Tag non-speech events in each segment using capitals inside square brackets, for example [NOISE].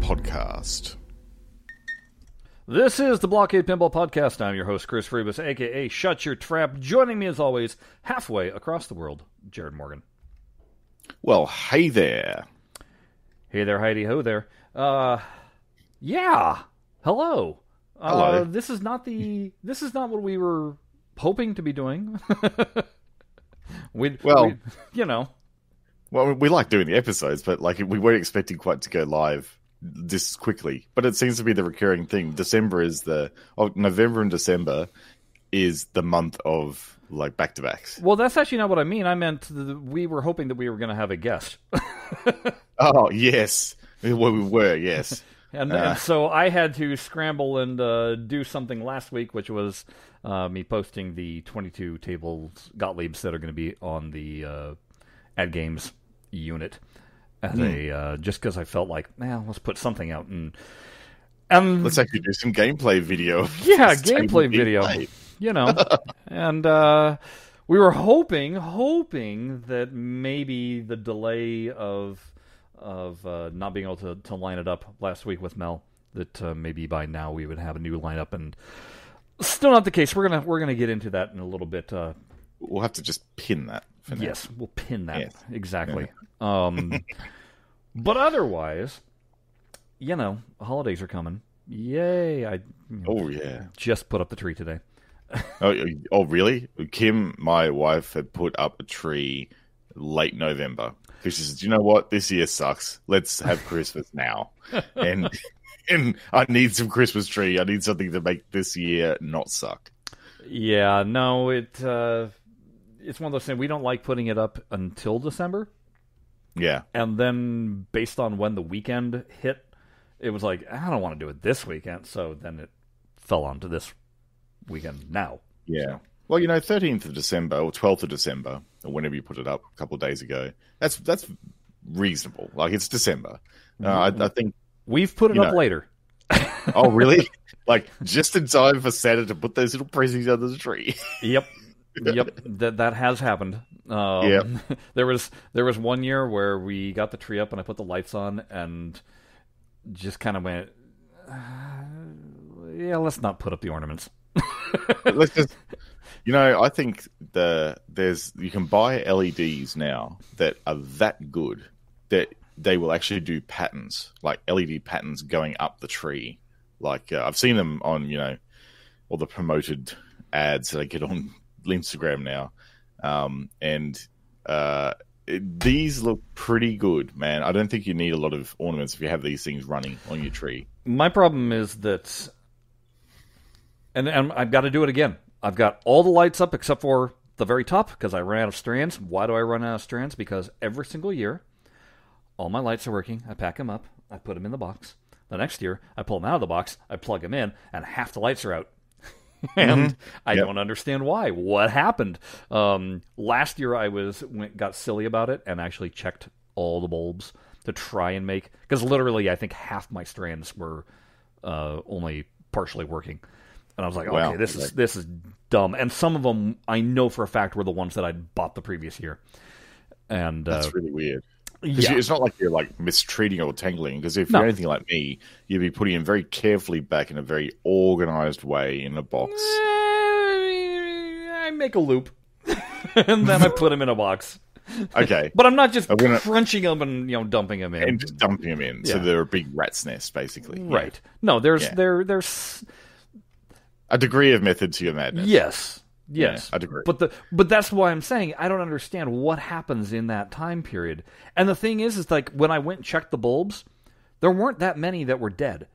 Podcast. This is the Blockade Pinball Podcast. I'm your host, Chris Freebus, aka Shut Your Trap. Joining me, as always, halfway across the world, Jared Morgan. Well, hey there. Hey there, Heidi Ho there. Uh, yeah. Hello. Hello. Uh, this is not the. This is not what we were hoping to be doing. [LAUGHS] we Well- we- you know, Well, we like doing the episodes, but like we weren't expecting quite to go live this quickly. But it seems to be the recurring thing. December is the oh, November and December is the month of like back to backs. well, that's actually not what I mean. I meant the, we were hoping that we were going to have a guest. [LAUGHS] Oh yes, well we were yes. [LAUGHS] And, Uh. and so I had to scramble and uh, do something last week, which was uh, me posting the 22 tables Gottliebs that are going to be on the uh, At Games unit as Hmm. a uh, just because I felt like, man, let's put something out and and Let's actually do some gameplay video. yeah, gameplay video, you know, [LAUGHS] and uh, we were hoping, hoping that maybe the delay of of uh, not being able to, to line it up last week with Mel, that uh, maybe by now we would have a new lineup, and still not the case. We're gonna we're gonna get into that in a little bit. Uh, We'll have to just pin that. Yes, we'll pin that Yes. exactly. [LAUGHS] Um, but otherwise, you know, holidays are coming. Yay! I Oh yeah. just put up the tree today. Oh, oh, really? Kim, my wife, had put up a tree late November because she says, you know what? This year sucks. Let's have Christmas [LAUGHS] now." and [LAUGHS] and I need some Christmas tree. I need something to make this year not suck. Yeah, no, it uh, it's one of those things. We don't like putting it up until December, Yeah, and then based on when the weekend hit, it was like I don't want to do it this weekend. So then it fell onto this weekend now. yeah. Well, you know, thirteenth of December or twelfth of December, or whenever you put it up a couple of days ago, that's that's reasonable. Like it's December. Uh, I, I think. We've put it up know. later. Oh, really? [LAUGHS] like just in time for Santa to put those little presents under the tree. Yep, yep. [LAUGHS] That that has happened. Um, Yep. [LAUGHS] there was there was one year where we got the tree up and I put the lights on and just kind of went, "Uh, yeah, let's not put up the ornaments. [LAUGHS] let's just you know i think the there's you can buy leds now that are that good that they will actually do patterns like led patterns going up the tree like uh, i've seen them on you know all the promoted ads that i get on instagram now um, and uh, it, these look pretty good man i don't think you need a lot of ornaments if you have these things running on your tree My problem is that, and, and I've got to do it again. I've got all the lights up except for the very top because I ran out of strands. Why do I run out of strands? Because every single year, all my lights are working. I pack them up. I put them in the box. The next year, I pull them out of the box. I plug them in, and half the lights are out. [LAUGHS] and I Yep. don't understand why. What happened? Um, last year, I was went, got silly about it and actually checked all the bulbs to try and make because literally, I think half my strands were uh, only partially working. And I was like, okay, Wow. this is this is dumb. And some of them I know for a fact were the ones that I'd bought the previous year. And uh, that's really weird yeah, you- it's not like you're like mistreating or tangling. Because if No. you're anything like me, you'd be putting them very carefully back in a very organized way in a box. Eh, I make a loop, [LAUGHS] and then I put them in a box. Okay, But I'm not just I'm gonna- crunching them and you know dumping them in. and just dumping them in, so they're a big rat's nest, basically. Yeah. right? No, there's Yeah. there there's A degree of method to your madness. yes, yes. Yeah, I'd agree. But the but that's why I'm saying I don't understand what happens in that time period. And the thing is, is like when I went and checked the bulbs, there weren't that many that were dead,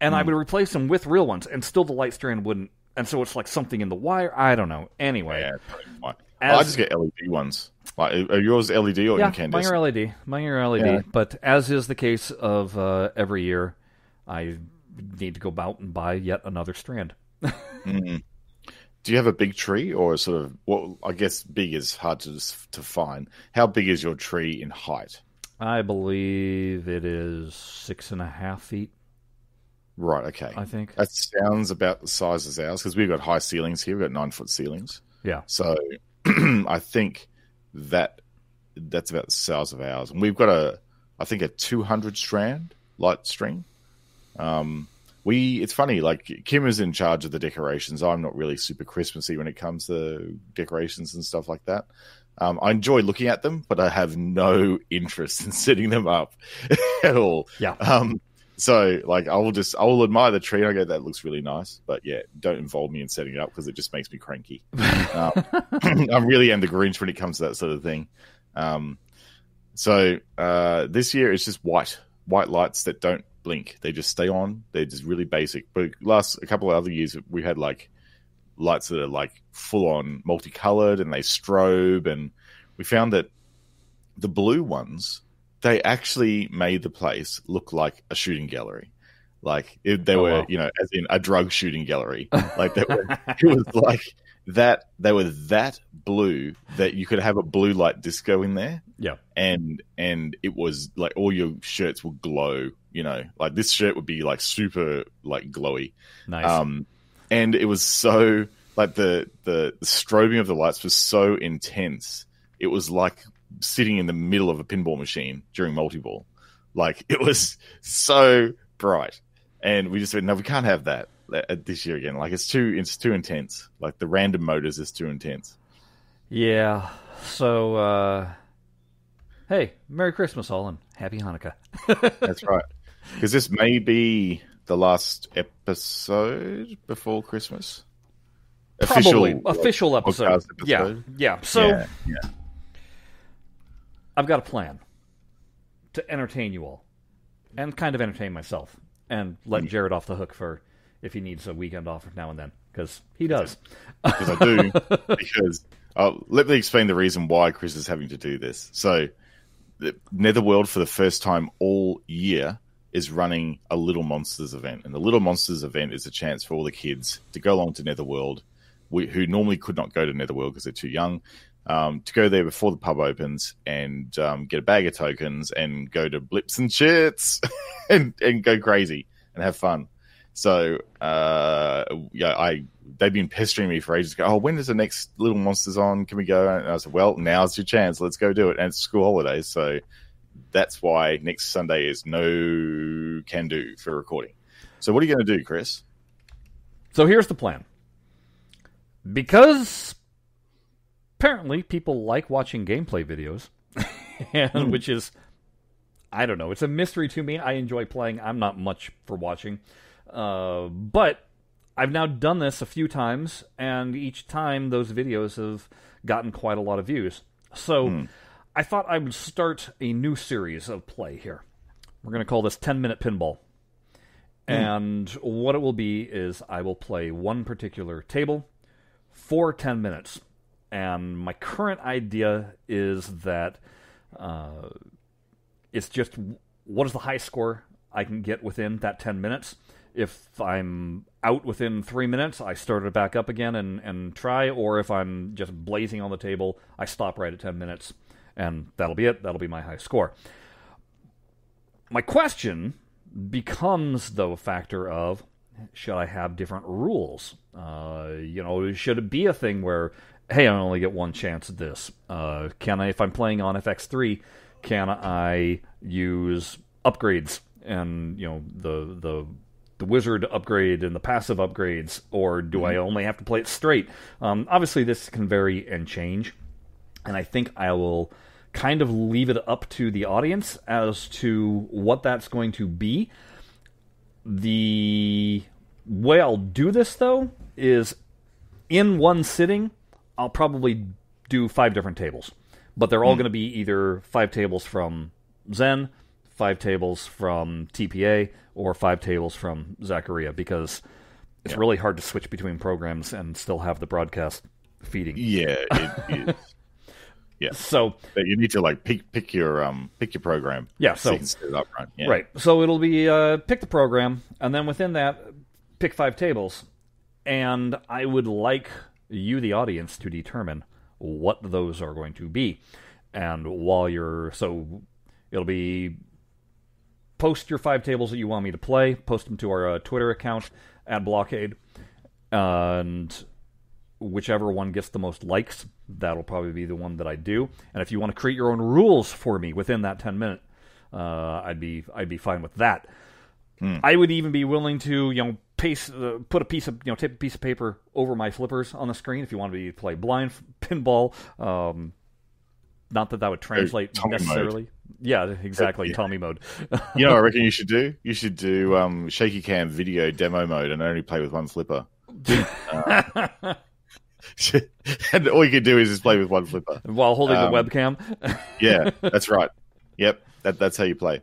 and I Hmm. would replace them with real ones, and still the light strand wouldn't. And so it's like something in the wire. I don't know. Anyway, Yeah, fine. As- I just get LED ones. Like, are yours LED or yeah, incandescent? mine are LED. Mine are LED. Yeah. But as is the case of uh, every year, I need to go out and buy yet another strand. [LAUGHS] Do you have a big tree or sort of? Well, I guess big is hard to to find. How big is your tree in height? I believe it is six and a half feet. Right. Okay. I think. That sounds about the size as ours because we've got high ceilings here. We've got nine foot ceilings. Yeah. So [CLEARS THROAT] I think that that's about the size of ours. And we've got a, I think a 200 strand light string. Um, we it's funny like Kim is in charge of the decorations. I'm not really super Christmassy when it comes to decorations and stuff like that. Um, I enjoy looking at them, but I have no [LAUGHS] interest in setting them up [LAUGHS] at all. Yeah. Um, so like I will just I will admire the tree and I go that looks really nice, but yeah, don't involve me in setting it up because it just makes me cranky. [LAUGHS] um, [CLEARS THROAT] I really am the Grinch when it comes to that sort of thing. Um, so uh, this year it's just white, white lights that don't blink. They just stay on. They're just really basic. But last a couple of other years we had like lights that are like full on multicolored and they strobe and we found that the blue ones they actually made the place look like a shooting gallery like it, they Oh, were wow. you know as in a drug shooting gallery [LAUGHS] like they were, it was like that they were that blue that you could have a blue light disco in there Yeah. and and it was like all your shirts would glow you know like this shirt would be like super like glowy Nice. um, and it was so like the, the the strobing of the lights was so intense. It was like sitting in the middle of a pinball machine during multi-ball. Like it was so bright, and we just said, no, we can't have that uh, this year again. Like it's too it's too intense. Like the random motors is too intense. yeah. So, uh, hey, Merry Christmas, all, and Happy Hanukkah. [LAUGHS] That's right. Because this may be the last episode before Christmas. Probably official episode. podcast Yeah, yeah. So yeah, yeah. I've got a plan to entertain you all, and kind of entertain myself, and Hmm. let Jared off the hook for if he needs a weekend off now and then, because he does. because I do. [LAUGHS] because uh, let me explain the reason why Chris is having to do this. So, the Netherworld for the first time all year is running a Little Monsters event, and the Little Monsters event is a chance for all the kids to go along to Netherworld, we, who normally could not go to Netherworld because they're too young. Um, to go there before the pub opens and um, get a bag of tokens and go to blips and shits [LAUGHS] and, and go crazy and have fun. So uh, yeah, I they've been pestering me for ages. Go, oh, when is the next Little Monsters on? Can we go? And I said, well, now's your chance. Let's go do it. And it's school holidays, so that's why next Sunday is no can do for recording. So what are you going to do, Chris? So here's the plan. Because apparently people like watching gameplay videos, [LAUGHS] and which is I don't know, it's a mystery to me. I enjoy playing. I'm not much for watching. Uh, but I've now done this a few times, and each time those videos have gotten quite a lot of views. So I thought I would start a new series of play here. We're going to call this 10 Minute Pinball. And what it will be is I will play one particular table for 10 minutes. And my current idea is that uh, it's just what is the high score I can get within that 10 minutes. If I'm out within three minutes, I start it back up again and, and try. Or if I'm just blazing on the table, I stop right at 10 minutes. And that'll be it. That'll be my high score. My question becomes, though, a factor of should I have different rules? Uh, you know, should it be a thing where, hey, I only get one chance at this? Uh, can I, if I'm playing on FX3, can I use upgrades and you know the the the wizard upgrade and the passive upgrades, or do I only have to play it straight? Um, obviously, this can vary and change, and I think I will kind of leave it up to the audience as to what that's going to be. The way I'll do this, though, is in one sitting, I'll probably do five different tables. But they're all hmm. going to be either five tables from Zen, five tables from TPA, or five tables from Zaccaria because it's really hard to switch between programs and still have the broadcast feeding. Yeah, it [LAUGHS] is. So, But you need to like pick pick your um pick your program. Yeah, so- you can set it up right. Yeah. Right. So it'll be uh, pick the program, and then within that, pick five tables. And I would like you, the audience, to determine what those are going to be. And while you're. So it'll be. Post your five tables that you want me to play, post them to our uh, Twitter account at Blockade. And whichever one gets the most likes, that'll probably be the one that I do. And if you want to create your own rules for me within that 10 minute uh, I'd be I'd be fine with that. Hmm. I would even be willing to you know paste uh, put a piece of you know tape a piece of paper over my flippers on the screen if you want to play blind pinball. Um, not that that would translate Tommy mode. necessarily. Yeah, exactly. Yeah. Tommy mode. You know, what I [LAUGHS] reckon you should do. You should do um, shaky cam video demo mode and only play with one flipper. Uh, [LAUGHS] [LAUGHS] and all you can do is just play with one flipper. While holding Um, the webcam. [LAUGHS] Yeah, that's right. Yep, that, that's how you play.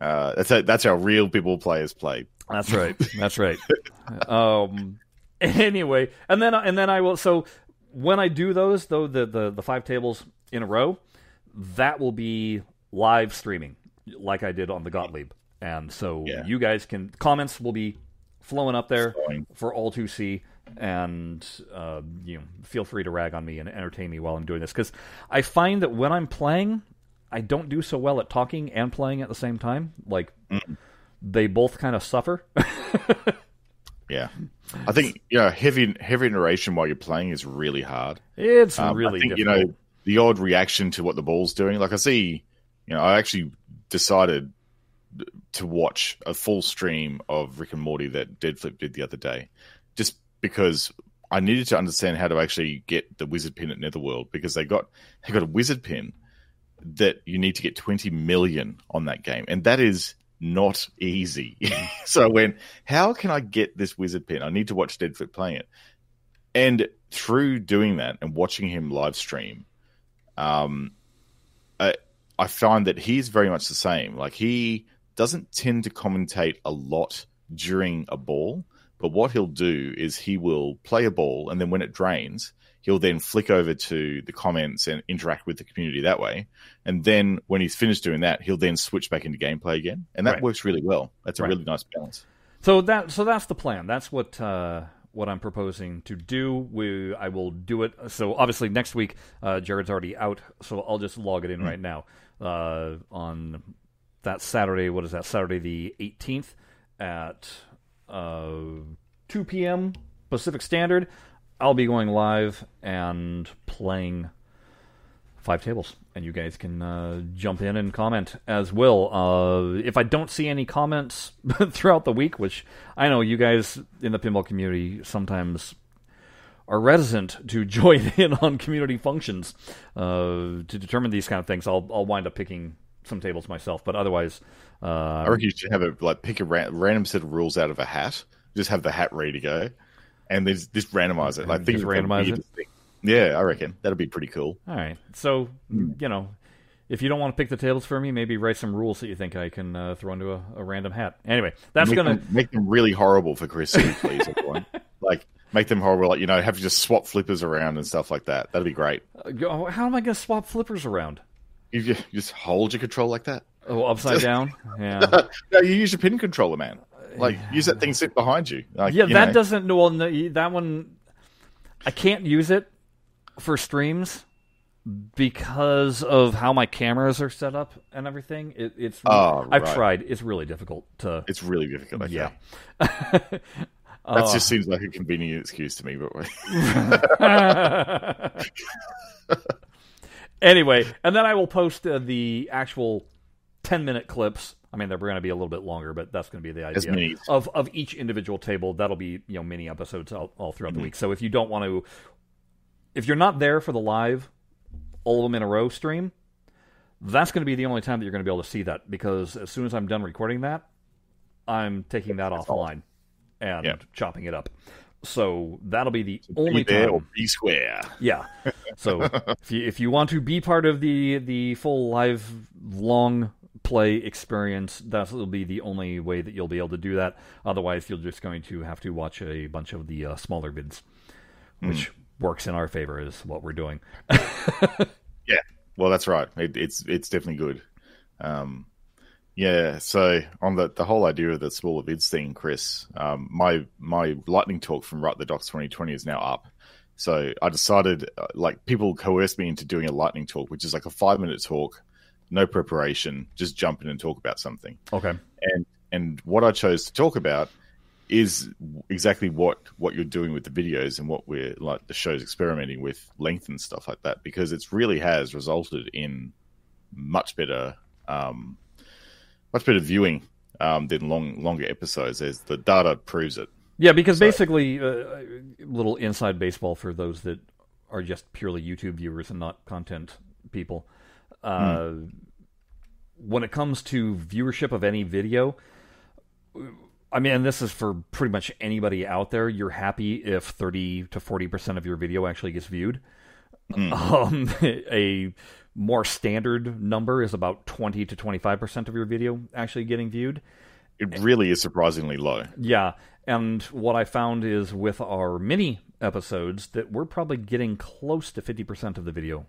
Uh, that's how, that's how real people players play. That's right. [LAUGHS] That's right. um. Anyway, and then and then I will. So when I do those, though, the the the five tables in a row, that will be live streaming, like I did on the Gottlieb, and so Yeah. you guys can comments will be flowing up there Flowing. for all to see. And uh, you know, feel free to rag on me and entertain me while I'm doing this because I find that when I'm playing, I don't do so well at talking and playing at the same time. Like they both kind of suffer. [LAUGHS] Yeah, I think you know heavy heavy narration while you're playing is really hard. It's Um, really I think difficult. you know the odd reaction to what the ball's doing. Like I see, you know, I actually decided to watch a full stream of Rick and Morty that Deadflip did the other day, just because I needed to understand how to actually get the wizard pin at Netherworld because they got they got a wizard pin that you need to get 20 million on that game, and that is not easy. [LAUGHS] so I went, how can I get this wizard pin? I need to watch Deadflip playing it. And through doing that and watching him live stream, um, I, I find that he's very much the same. Like he doesn't tend to commentate a lot during a ball, but what he'll do is he will play a ball, and then when it drains, he'll then flick over to the comments and interact with the community that way. And then when he's finished doing that, he'll then switch back into gameplay again, and that Right. works really well. That's a Right. really nice balance. So that so that's the plan. That's what uh, what I'm proposing to do. We I will do it. So obviously next week, uh, Jared's already out, so I'll just log it in right now uh, on that Saturday. What is that? Saturday the 18th at uh, 2 p.m. Pacific Standard. I'll be going live and playing five tables, and you guys can uh, jump in and comment as well. Uh, if I don't see any comments [LAUGHS] throughout the week, which I know you guys in the pinball community sometimes are reticent to [LAUGHS] join in on community functions uh, to determine these kind of things, I'll I'll wind up picking some tables myself. But otherwise, uh, I reckon you should have a like pick a ra- random set of rules out of a hat. Just have the hat ready to go, and then just randomize it. Like think just randomize it? thing. Yeah, I reckon that'd be pretty cool. all right. So you know. If you don't want to pick the tables for me, maybe write some rules that you think I can uh, throw into a, a random hat. Anyway, that's make gonna them, make them really horrible for Chris, please, everyone. [LAUGHS] like make them horrible. Like you know, have to just swap flippers around and stuff like that. That'd be great. Uh, How am I going to swap flippers around? You just, you just hold your control like that. Oh, upside [LAUGHS] down. Yeah, no, you use your pin controller, man. Like use that thing sit behind you. Like, yeah. you That know. doesn't. Well, no, that one, I can't use it for streams because of how my cameras are set up and everything. It, it's. Oh, I've right. tried. It's really difficult to. It's really difficult. Yeah. [LAUGHS] that Uh, just seems like a convenient excuse to me. But [LAUGHS] anyway, and then I will post uh, the actual ten minute clips. I mean, they're going to be a little bit longer, but that's going to be the idea of of each individual table. That'll be you know mini episodes all, all throughout Mm-hmm. the week. So if you don't want to, if you're not there for the live, all of them in a row stream, that's going to be the only time that you're going to be able to see that because as soon as I'm done recording that, I'm taking that offline and Yeah. chopping it up. So that'll be the be only there time. or be square. Yeah. So [LAUGHS] if you if you want to be part of the the full live long play experience, that will be the only way that you'll be able to do that. Otherwise, you're just going to have to watch a bunch of the uh, smaller vids, which works in our favor, is what we're doing. [LAUGHS] Yeah, well, that's right. It, it's it's definitely good. Um, yeah. So on the the whole idea of the smaller vids thing, Chris, um, my my lightning talk from Write the Docs 2020 is now up. So I decided, uh, like, people coerced me into doing a lightning talk, which is like a five minute talk, no preparation, just jump in and talk about something. Okay. and and what I chose to talk about is exactly what what you're doing with the videos and what we're like the show's experimenting with length and stuff like that because it's really has resulted in much better um much better viewing um, than long longer episodes. As the data proves it. Yeah, because basically, uh, a little inside baseball for those that are just purely YouTube viewers and not content people. Uh, When it comes to viewership of any video, I mean, and this is for pretty much anybody out there. You're happy if thirty to forty percent of your video actually gets viewed. Um, [LAUGHS] a more standard number is about twenty to twenty five percent of your video actually getting viewed. It really is surprisingly low. Yeah, and what I found is with our mini episodes that we're probably getting close to 50% of the video.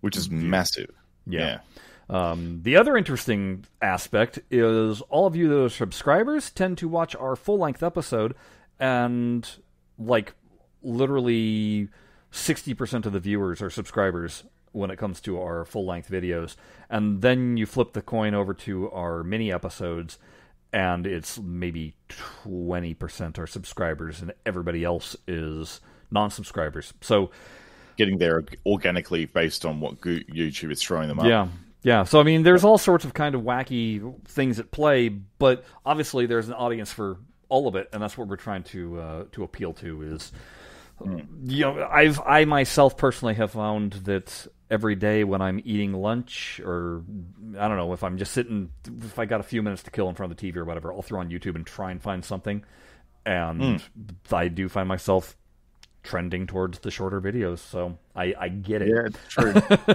which is massive. Yeah. Um, the other interesting aspect is all of you that are subscribers tend to watch our full length episode, and like literally 60% of the viewers are subscribers when it comes to our full length videos. And then you flip the coin over to our mini episodes, and it's maybe 20% are subscribers, and everybody else is non subscribers. So, Getting there organically based on what YouTube is throwing them up. Yeah. Yeah. So I mean there's all sorts of kind of wacky things at play, but obviously there's an audience for all of it, and that's what we're trying to uh, to appeal to is Mm. you know, I've I myself personally have found that every day when I'm eating lunch or I don't know, if I'm just sitting if I got a few minutes to kill in front of the TV or whatever, I'll throw on YouTube and try and find something. And mm. I do find myself trending towards the shorter videos, so I, I get it. Yeah, it's true. [LAUGHS]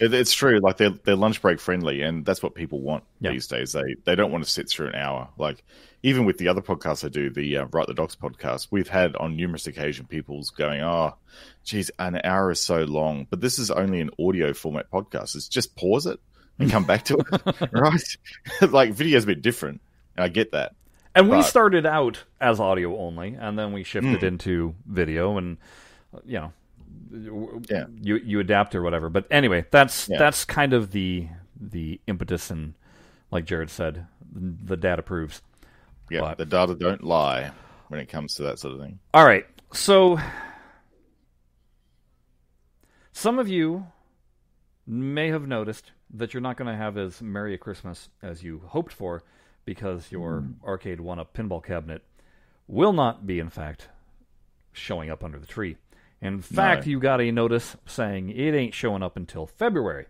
It- it's true. Like they're they're lunch break friendly, and that's what people want Yeah. these days. They they don't want to sit through an hour. Like even with the other podcasts I do, the uh, Write the Docs podcast, we've had on numerous occasions people's going, "Oh, geez, an hour is so long." But this is only an audio format podcast. It's just pause it and come back to it, [LAUGHS] [LAUGHS] right? [LAUGHS] like video's a bit different, and I get that. And we started out as audio only, and then we shifted into video, and you know, Yeah. you you adapt or whatever. But anyway, that's Yeah. that's kind of the the impetus, and like Jared said, the data proves. Yeah, But- the data don't lie when it comes to that sort of thing. All right, so some of you may have noticed that you're not going to have as merry a Christmas as you hoped for because your hmm. arcade one up pinball cabinet will not be, in fact, showing up under the tree. In fact, you got a notice saying it ain't showing up until February,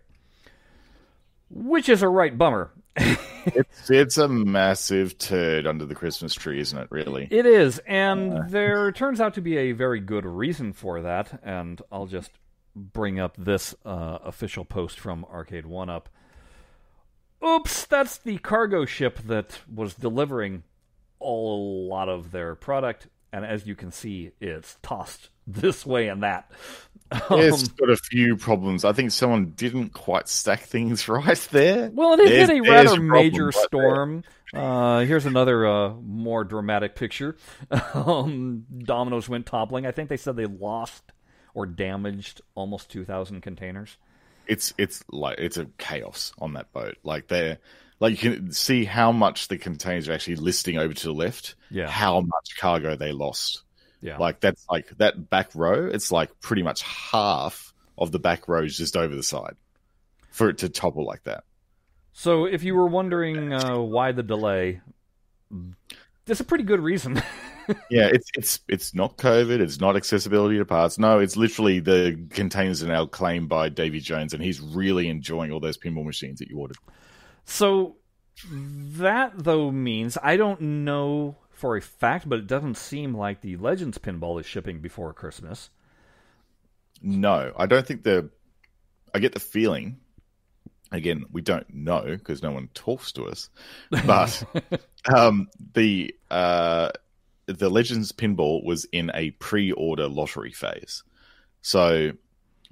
which is a right bummer. [LAUGHS] It's it's a massive turd under the Christmas tree, isn't it? Really? It is, and there turns out to be a very good reason for that. And I'll just bring up this uh, official post from Arcade One Up. Oops, that's the cargo ship that was delivering a lot of their product, and as you can see, it's tossed this way and that. [LAUGHS] It's Um, got a few problems. I think someone didn't quite stack things [LAUGHS] right there. Well, it There's- hit a rather major right storm. Uh, here's another uh, more dramatic picture. [LAUGHS] um, dominoes went toppling. I think they said they lost or damaged almost 2,000 containers. It's it's like it's a chaos on that boat. Like they're like you can see how much the containers are actually listing over to the left. Yeah. How much cargo they lost. Yeah. Like that's like that back row. It's like pretty much half of the back row is just over the side for it to topple like that. so if you were wondering uh, why the delay, there's a pretty good reason. [LAUGHS] Yeah, it's it's it's not COVID. It's not accessibility to parts. No, it's literally the containers are now claimed by Davy Jones, and he's really enjoying all those pinball machines that you ordered. so that, though, means I don't know for a fact, but it doesn't seem like the Legends pinball is shipping before Christmas. No, I don't think the. I get the feeling. Again, we don't know because no one talks to us, but [LAUGHS] um, the uh, the Legends pinball was in a pre-order lottery phase, so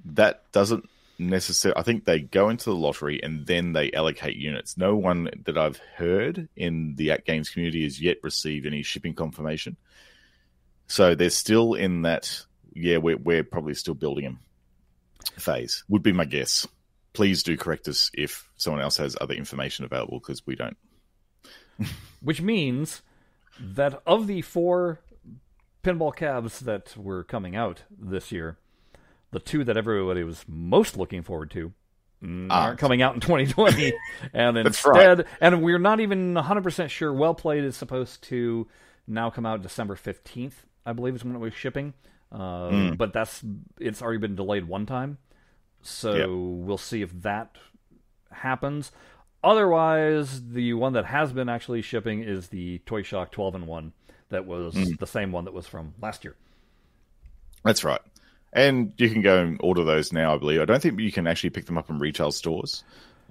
that doesn't necessarily. I think they go into the lottery and then they allocate units. No one that I've heard in the At Games community has yet received any shipping confirmation, so they're still in that. Yeah, we're we're probably still building them phase. Would be my guess. Please do correct us if someone else has other information available because we don't. [LAUGHS] which means that of the four pinball cabs that were coming out this year, the two that everybody was most looking forward to aren't Aren't. coming out in [LAUGHS] 2020, and instead, and we're not even 100 percent sure. Well played is supposed to now come out December 15th, I believe, is when it was shipping. Uh, Hmm. But that's it's already been delayed one time, so Yep. we'll see if that happens. Otherwise, the one that has been actually shipping is the Toy Shock 12 in one. That was Hmm. the same one that was from last year. That's right. And you can go and order those now, I believe. I don't think you can actually pick them up in retail stores,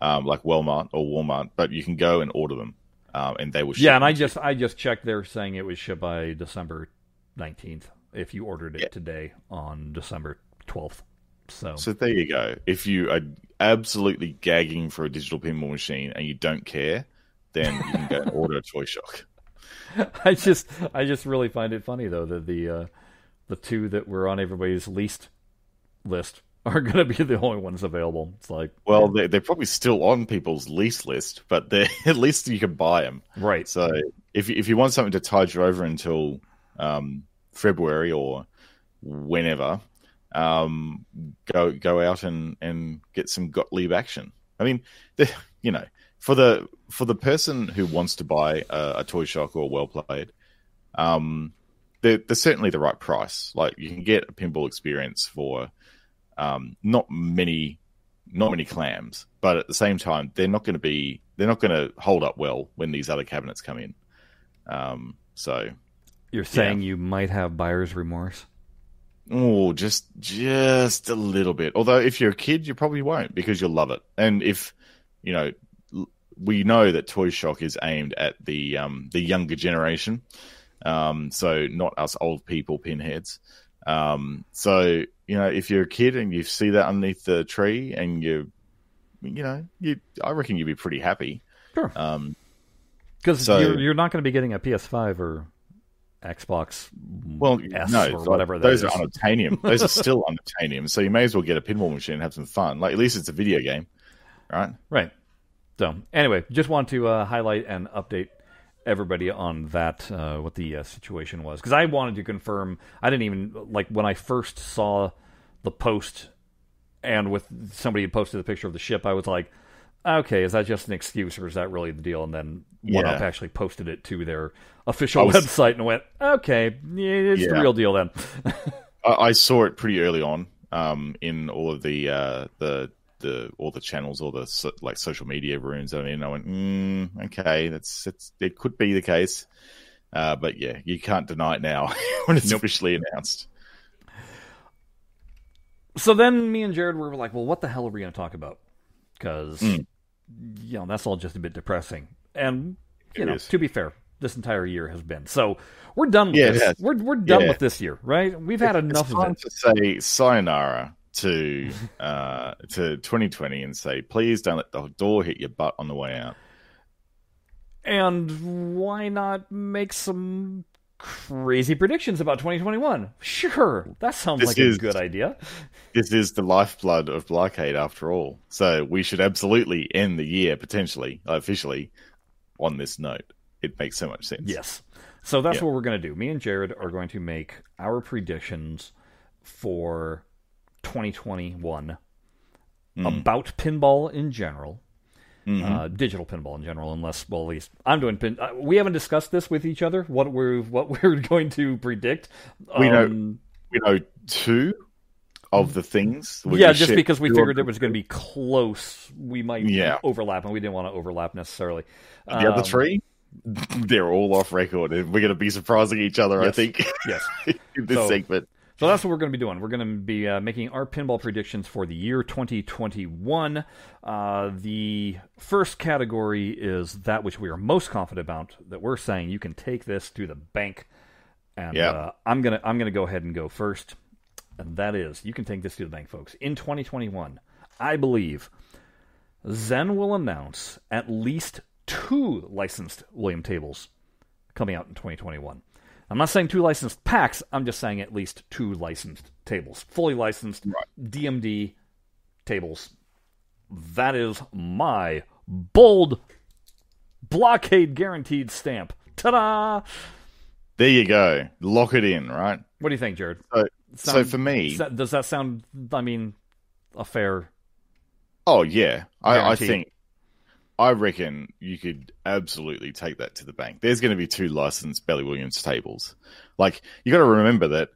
um, like Walmart or Walmart, but you can go and order them, um, and they will ship. Yeah, and I just I just checked. They're saying it was shipped by December nineteenth. If you ordered it Yeah. today on December twelfth, so, So there you go. If you are absolutely gagging for a digital pinball machine and you don't care, then you can go and order [LAUGHS] a Toy Shock. I just I just really find it funny though that the uh, the two that were on everybody's least list [LAUGHS] are going to be the only ones available. It's like Well, they're, they're probably still on people's lease list, but they're, [LAUGHS] at least you can buy them. right, So if you- if you want something to tide you over until um, February or whenever, um, go go out and, and get some Gottlieb action. I mean, the, you know, for the for the person who wants to buy a, a toy shock or well played, um, they're, they're certainly the right price. Like you can get a pinball experience for um, not many not many clams, but at the same time, they're not going to be they're not going to hold up well when these other cabinets come in. Um, so, you're saying you might have buyer's remorse. oh, just just a little bit. Although, if you're a kid, you probably won't because you'll love it. And if you know, l- we know that Toy Shock is aimed at the um, the younger generation, um, so not us old people pinheads. Um, so you know, if you're a kid and you see that underneath the tree and you, you know, you, I reckon you'd be pretty happy. Sure. Um, Because So- you're, you're not going to be getting a PS5 or Xbox well, S no, or whatever those are unobtainium. those are [LAUGHS] still unobtainium. So you may as well get a pinball machine and have some fun. Like at least it's a video game, right? Right. So anyway, just want to uh, highlight and update everybody on that uh, what the uh, situation was because I wanted to confirm. I didn't even like when I first saw the post and with somebody had posted the picture of the ship. I was like, okay, is that just an excuse or is that really the deal? And then One Up actually posted it to their official was- website and went, okay, yeah, it's the real deal then. I, I saw it pretty early on um, in all of the uh, the the all the channels, all the so, like social media rooms. I mean, I went, mm, okay, that's it's it could be the case, uh, but yeah, you can't deny it now [LAUGHS] when it's officially announced. so then me and Jared were like, well, what the hell are we going to talk about? Because, Mm. you know, that's all just a bit depressing. And, you It know, is. to be fair, this entire year has been. So we're done with Yeah, this. We're, we're done Yeah. with this year, right? We've had enough it's of it. to say sayonara to [LAUGHS] uh, to 2020 and say, please don't let the door hit your butt on the way out. And why not make some crazy predictions about 2021? Sure. That sounds This like is- a good idea. This is the lifeblood of Blockade, after all. So we should absolutely end the year potentially, officially, on this note. It makes so much sense. Yes. So that's Yeah. what we're going to do. Me and Jared are going to make our predictions for 2021 Mm. about pinball in general, Mhm. uh, digital pinball in general. Unless, well, at least I'm doing pin. Uh, we haven't discussed this with each other. What we're what [LAUGHS] we're going to predict. We know- Um, we know two of the things. We yeah, just because we figured it was going to be close, we might Yeah. overlap, and we didn't want to overlap necessarily. The other Um, three, they're all off record, and we're going to be surprising each other. I think Yes. [LAUGHS] in this So- segment. So that's what we're going to be doing. We're going to be uh, making our pinball predictions for the year 2021. Uh, the first category is that which we are most confident about. That we're saying you can take this to the bank, and Yeah. uh, I'm gonna I'm gonna go ahead and go first, and that is you can take this to the bank, folks. In 2021, I believe Zen will announce at least two licensed William tables coming out in 2021. I'm not saying two licensed packs. I'm just saying at least two licensed tables, fully licensed DMD tables. That is my bold blockade guaranteed stamp. Ta-da! There you go. Lock it in, right? What do you think, Jared? So, so for me, Does that, sound? I mean, a fair? Oh yeah, I, I think I reckon you could absolutely take that to the bank. There's going to be two licensed Bally Williams tables. Like you got to remember that,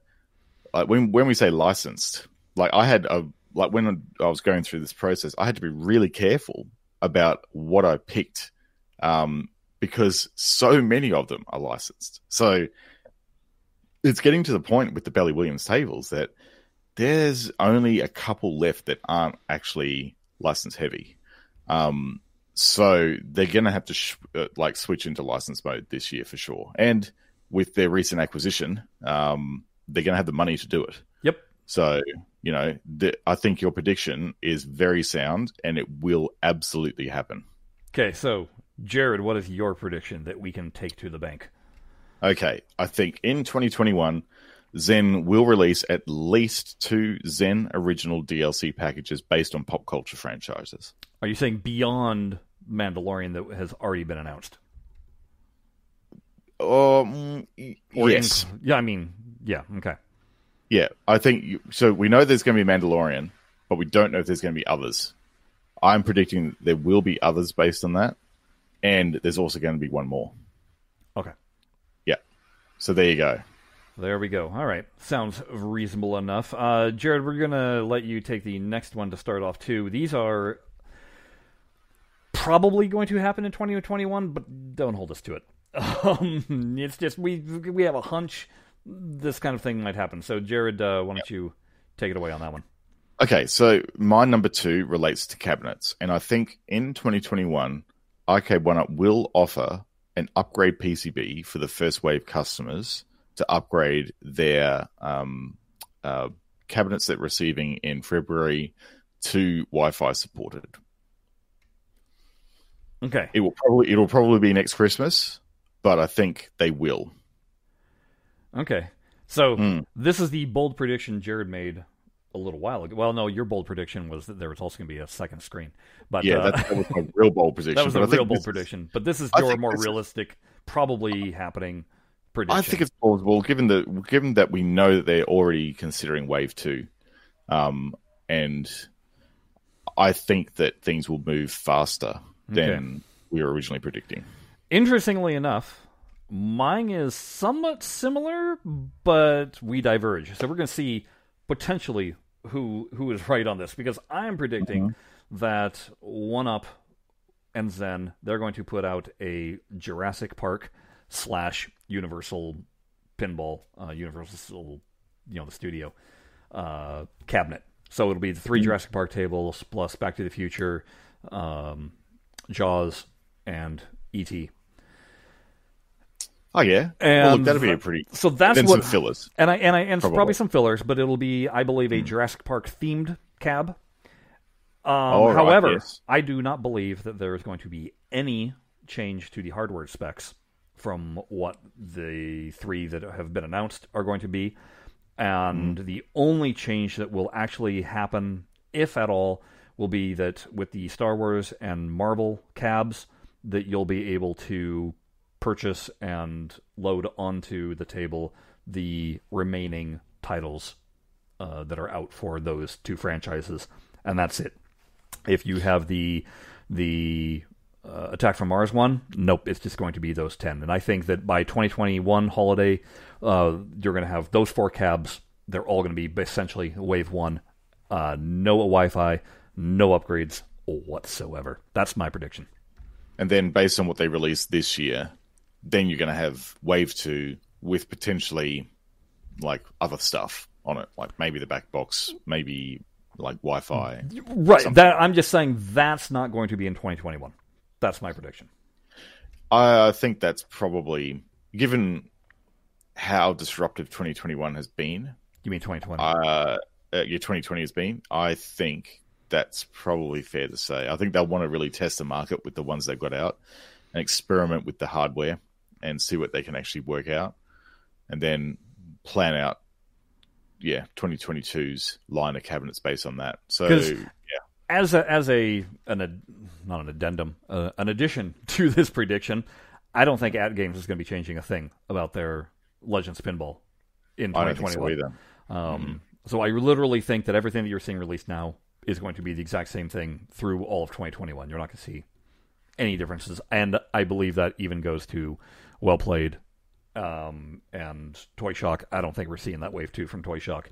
like when when we say licensed, like I had a like when I was going through this process, I had to be really careful about what I picked, um, because so many of them are licensed. So it's getting to the point with the Bally Williams tables that there's only a couple left that aren't actually license heavy. Um, so they're going to have to sh- uh, like switch into license mode this year for sure. And with their recent acquisition, um, they're going to have the money to do it. Yep. So you know, the, I think your prediction is very sound, and it will absolutely happen. Okay, so Jared, what is your prediction that we can take to the bank? Okay, I think in 2021, Zen will release at least two Zen original DLC packages based on pop culture franchises. Are you saying beyond Mandalorian that has already been announced? Um, Or yes, in- yeah, I mean, yeah, okay. yeah. I think you, so. We know there's going to be Mandalorian, but we don't know if there's going to be others. I'm predicting there will be others based on that, and there's also going to be one more. Okay. Yeah. So there you go. There we go. All right. Sounds reasonable enough. Uh, Jared, we're going to let you take the next one to start off, too. These are probably going to happen in 2021, but don't hold us to it. [LAUGHS] Um, it's just we we have a hunch this kind of thing might happen. So, Jared, uh, why don't you take it away on that one? Okay, so my number two relates to cabinets, and I think in 2021, Arcade One Up will offer an upgrade PCB for the first wave customers to upgrade their um, uh, cabinets that receiving in February to Wi-Fi supported. Okay. It will probably it'll probably be next Christmas, but I think they will. Okay. So Hmm. this is the bold prediction Jared made a little while ago. Well, no, your bold prediction was that there was also going to be a second screen. But Yeah, uh, that, that was my real bold [LAUGHS] prediction. that was a real bold this- prediction. But this is your more realistic, probably happening prediction. I think it's plausible given that given that we know that they're already considering Wave Two, um, and I think that things will move faster than we were originally predicting. Interestingly enough, mine is somewhat similar, but we diverge. So we're going to see potentially who who is right on this because I'm predicting that One Up and Zen they're going to put out a Jurassic Park slash Universal pinball, uh, Universal, you know, the studio uh, cabinet. So it'll be the 3 Jurassic Park tables plus Back to the Future, um, Jaws, and E.T. Oh yeah, And well, look, that'd be a pretty. So that's what some fillers. and I and I and Probably. probably some fillers, but it'll be I believe a Jurassic Park themed cab. Um, right, however, yes. I do not believe that there is going to be any change to the hardware specs from what the three that have been announced are going to be, and the only change that will actually happen, if at all, will be that with the Star Wars and Marvel cabs, that you'll be able to purchase and load onto the table the remaining titles uh, that are out for those two franchises, and that's it. If you have the the uh, Attack from Mars one, nope, it's just going to be those ten. And I think that by 2021 holiday, uh, you're going to have those four cabs. They're all going to be essentially Wave One, uh, no Wi-Fi, no upgrades whatsoever. That's my prediction. And then based on what they released this year, then you're going to have Wave Two with potentially like other stuff on it, like maybe the back box, maybe like Wi-Fi. Right. That I'm just saying that's not going to be in 2021. That's my prediction. I think that's probably given how disruptive 2021 has been. You mean 2020? Uh, uh, yeah, 2020 has been. I think that's probably fair to say. I think they'll want to really test the market with the ones they've got out and experiment with the hardware and see what they can actually work out, and then plan out. Yeah, 2022's line of cabinets based on that. so yeah, as a as a an ad, not an addendum, uh, an addition [LAUGHS] to this prediction, I don't think At Games is going to be changing a thing about their Legends Pinball in I don't think so 2021. either. Um, So I literally think that everything that you're seeing released now is going to be the exact same thing through all of 2021. You're not going to see any differences, and I believe that even goes to well played um, and Toy Shock. I don't think we're seeing that wave two from Toy Shock.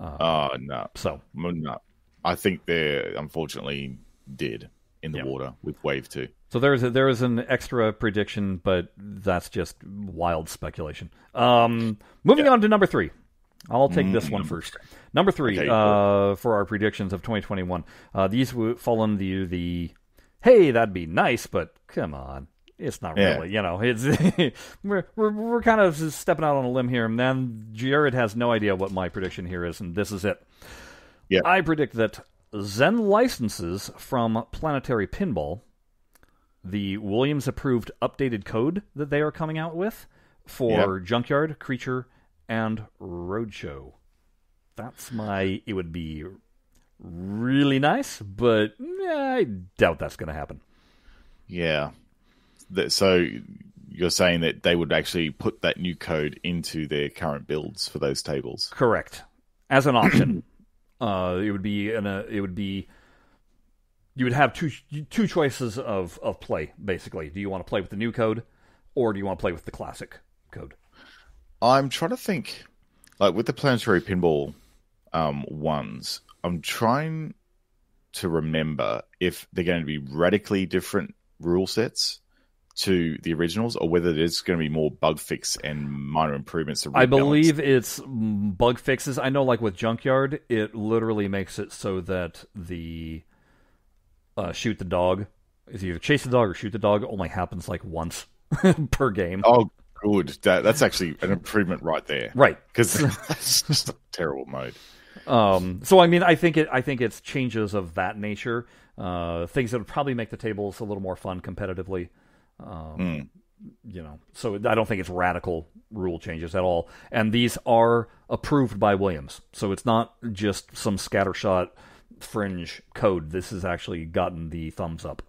Oh no, So no. I think they're unfortunately dead in the Yeah. water with Wave Two. So there's a, there is an extra prediction, but that's just wild speculation. Um, moving on to number three. I'll take this one first. Number three Okay, uh, for our predictions of 2021. Uh, these w- fall into the hey, that'd be nice, but come on, it's not Yeah. really. You know, it's [LAUGHS] we're, we're we're kind of stepping out on a limb here, and then Jared has no idea what my prediction here is, and this is it. Yeah. I predict that Zen licenses from Planetary Pinball the Williams approved updated code that they are coming out with for Junkyard, Creature, and Roadshow. That's my. It would be really nice, but eh, I doubt that's going to happen. Yeah. So you're saying that they would actually put that new code into their current builds for those tables? Correct. As an option, [COUGHS] uh, it would be an, uh, it would be you would have two two choices of of play basically. Do you want to play with the new code, or do you want to play with the classic code? I'm trying to think, like with the planetary pinball um, ones, I'm trying to remember if they're going to be radically different rule sets to the originals, or whether there's going to be more bug fix and minor improvements. To I believe it's bug fixes. I know, like with Junkyard, it literally makes it so that the uh, shoot the dog is either chase the dog or shoot the dog only happens like once [LAUGHS] per game. Oh, good. That, that's actually an improvement right there. Right. [LAUGHS] Because that's just a terrible mode. Um, so I mean, I think it. I think it's changes of that nature, uh, things that would probably make the tables a little more fun competitively. Um, You know, so I don't think it's radical rule changes at all. And these are approved by Williams, so it's not just some scattershot fringe code. This has actually gotten the thumbs up.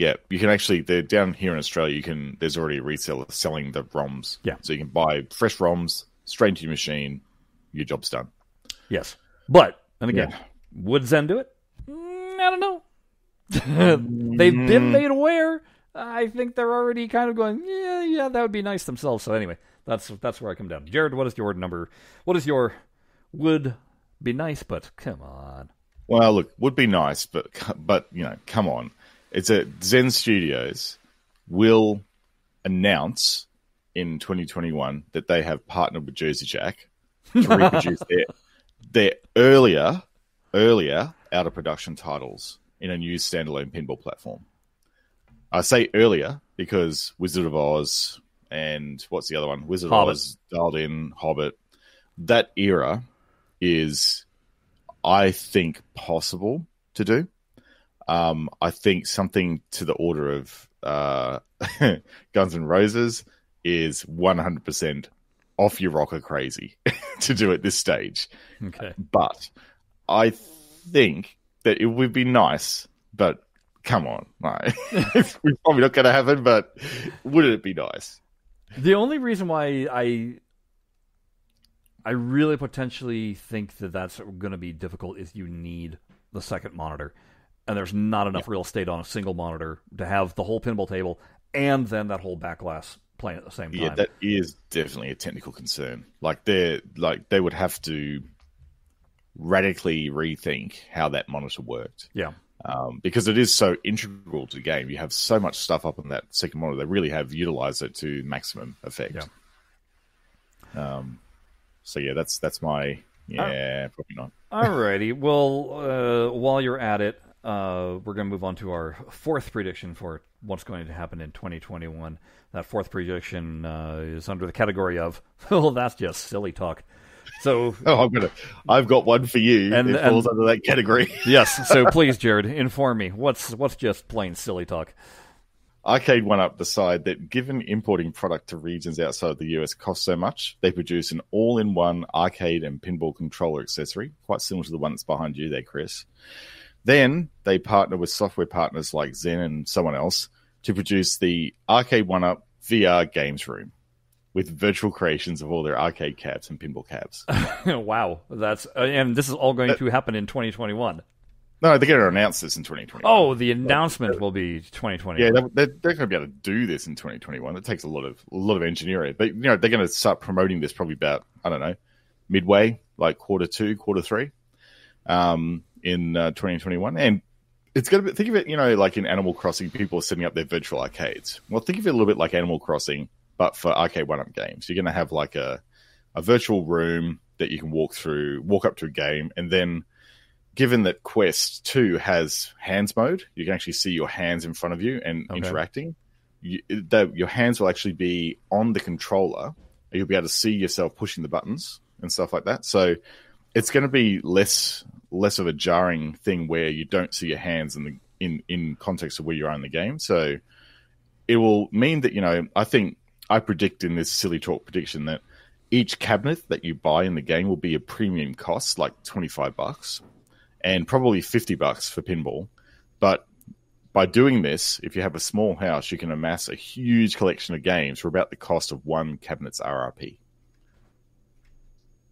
Yeah, you can actually. They're down here in Australia. You can. There's already a reseller selling the ROMs. Yeah. So you can buy fresh ROMs straight into your machine. Your job's done. Yes, but and again, Yeah. would Zen do it? Mm, I don't know. [LAUGHS] They've been made aware. I think they're already kind of going, yeah, yeah, that would be nice themselves. So anyway, that's that's where I come down. Jared, what is your number? What is your would be nice, but come on. Well, look, would be nice, but but you know, come on. It's a Zen Studios will announce in 2021 that they have partnered with Jersey Jack to reproduce their [LAUGHS] their earlier earlier out of production titles in a new standalone pinball platform. I say earlier because Wizard of Oz and what's the other one? Wizard Hobbit. of Oz, Dialed In, Hobbit. That era is, I think, possible to do. Um, I think something to the order of uh, [LAUGHS] Guns N' Roses is 100% off your rocker crazy [LAUGHS] to do at this stage. Okay. But I think that it would be nice, but come on. Like, [LAUGHS] it's probably not going to happen, but wouldn't it be nice? The only reason why I I really potentially think that that's going to be difficult is you need the second monitor, and there's not enough real estate on a single monitor to have the whole pinball table and then that whole back glass playing at the same time. Yeah, that is definitely a technical concern. Like they like they would have to radically rethink how that monitor worked. yeah. Um, because it is so integral to the game. You have so much stuff up on that second monitor. They really have utilized it to maximum effect. Um, so yeah, that's that's my yeah, probably not. Alrighty. Well, uh, while you're at it, uh, we're going to move on to our fourth prediction for what's going to happen in 2021. That fourth prediction uh, is under the category of, [LAUGHS] well, that's just silly talk. So, [LAUGHS] Oh, I'm gonna. I've got one for you. And- And it falls under that category. [LAUGHS] yes. So please, Jared, inform me. What's what's just plain silly talk? Arcade One Up the side that given importing product to regions outside the US costs so much, they produce an all-in-one arcade and pinball controller accessory, quite similar to the one that's behind you there, Chris. Then they partner with software partners like Zen and someone else to produce the Arcade One Up VR Games Room. with virtual creations of all their arcade cabs and pinball cabs. [LAUGHS] wow, that's uh, and this is all going to happen in 2021. No, they're going to announce this in 2021. Oh, the announcement will be 2020. Yeah, they're, they're, they're going to be able to do this in 2021. It takes a lot of a lot of engineering, but you know they're going to start promoting this probably about I don't know midway, like quarter two, quarter three, um, in uh, 2021, and it's going to be think of it, you know, like in Animal Crossing, people are setting up their virtual arcades. Well, think of it a little bit like Animal Crossing, but for arcade one-up games. You're going to have like a a virtual room that you can walk through, walk up to a game, and then given that Quest 2 has hands mode, you can actually see your hands in front of you and Okay. interacting. You, the, your hands will actually be on the controller. You'll be able to see yourself pushing the buttons and stuff like that. So it's going to be less less of a jarring thing where you don't see your hands in the in in context of where you are in the game. So it will mean that you know I think I predict in this silly talk prediction that each cabinet that you buy in the game will be a premium cost, like twenty five bucks, and probably fifty bucks for pinball. But by doing this, if you have a small house, you can amass a huge collection of games for about the cost of one cabinet's RRP.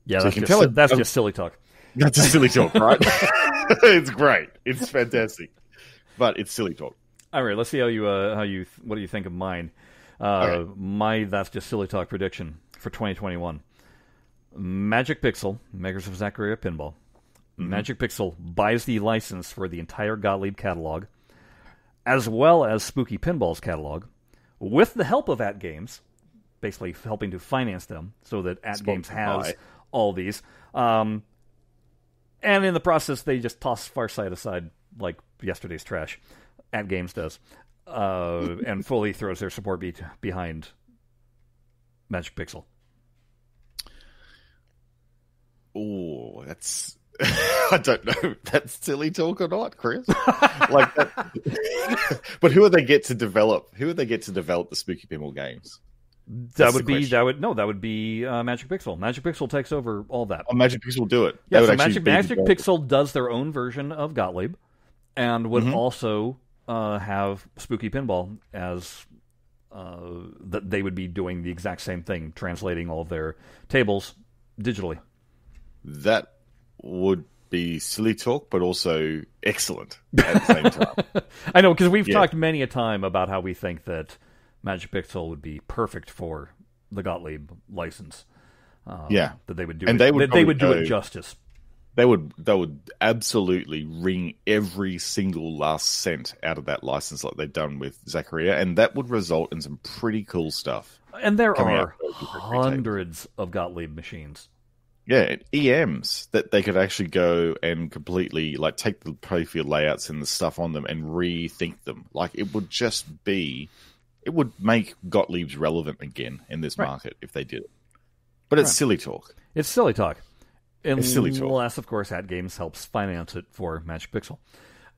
yeah, So that's, you can just, tell it- that's just silly talk. That's a silly talk, right? [LAUGHS] [LAUGHS] it's great. It's fantastic, but it's silly talk. All right, let's see how you uh, how you what do you think of mine? Uh, My that's just silly talk prediction for 2021. Magic Pixel, makers of Zaccaria Pinball, Magic Pixel buys the license for the entire Gottlieb catalog, as well as Spooky Pinball's catalog, with the help of At Games, basically helping to finance them so that At Games has all these. Um, and in the process, they just toss Farsight aside like yesterday's trash. At Games does, uh, and fully throws their support be- behind Magic Pixel. Oh, that's. [LAUGHS] I don't know that's silly talk or not, Chris. like, that... [LAUGHS] but who would they get to develop? Who would they get to develop the Spooky Pinball games? That would be question. that would no that would be uh, Magic Pixel. Magic Pixel takes over all that. Oh, Magic Pixel will do it. yeah, They so Magic Magic. Pixel does their own version of Gottlieb, and would Mhm. also uh, have Spooky Pinball as uh, that they would be doing the exact same thing, translating all of their tables digitally. That would be silly talk, but also excellent at the same time. [LAUGHS] I know because we've Yeah. talked many a time about how we think that Magic Pixel would be perfect for the Gottlieb license. Uh, Yeah. that they would do. And it, they would they would do probably it justice. they would they would absolutely wring every single last cent out of that license like they've done with Zaccaria, and that would result in some pretty cool stuff. And there are hundreds of Gottlieb machines. Yeah, EMs that they could actually go and completely like take the playfield layouts and the stuff on them and rethink them. Like it would just be, it would make Gottlieb's relevant again in this Right. market if they did it. But it's Right. silly talk. It's silly talk. Unless, It's silly talk. of course, At Games helps finance it for Magic Pixel.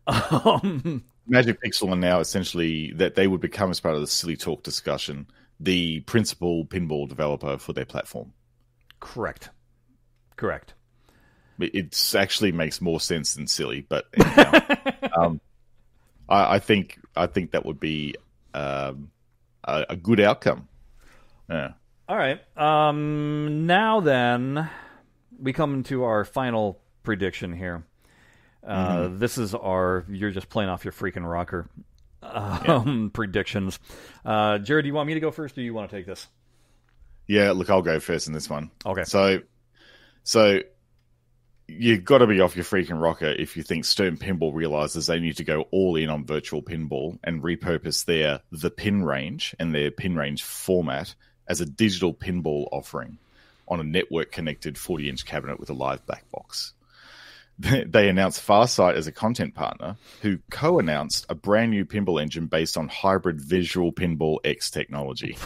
[LAUGHS] Um, Magic Pixel are now essentially that they would become as part of the silly talk discussion the principal pinball developer for their platform. correct. Correct. It actually makes more sense than silly, but [LAUGHS] anyhow, um, I, I think I think that would be um, a, a good outcome. Yeah. All right. Um, now then, we come to our final prediction here. Uh, Mm-hmm. This is our. You're just playing off your freaking rocker um, [LAUGHS] predictions. Uh, Jared, do you want me to go first, or do you want to take this? Yeah, look, I'll go first in this one. Okay. So, so you've got to be off your freaking rocker if you think Stern Pinball realizes they need to go all in on virtual pinball and repurpose their the pin range and their pin range format as a digital pinball offering on a network connected 40 inch cabinet with a live black box. They announced Farsight as a content partner, who co announced a brand new pinball engine based on hybrid visual pinball X technology.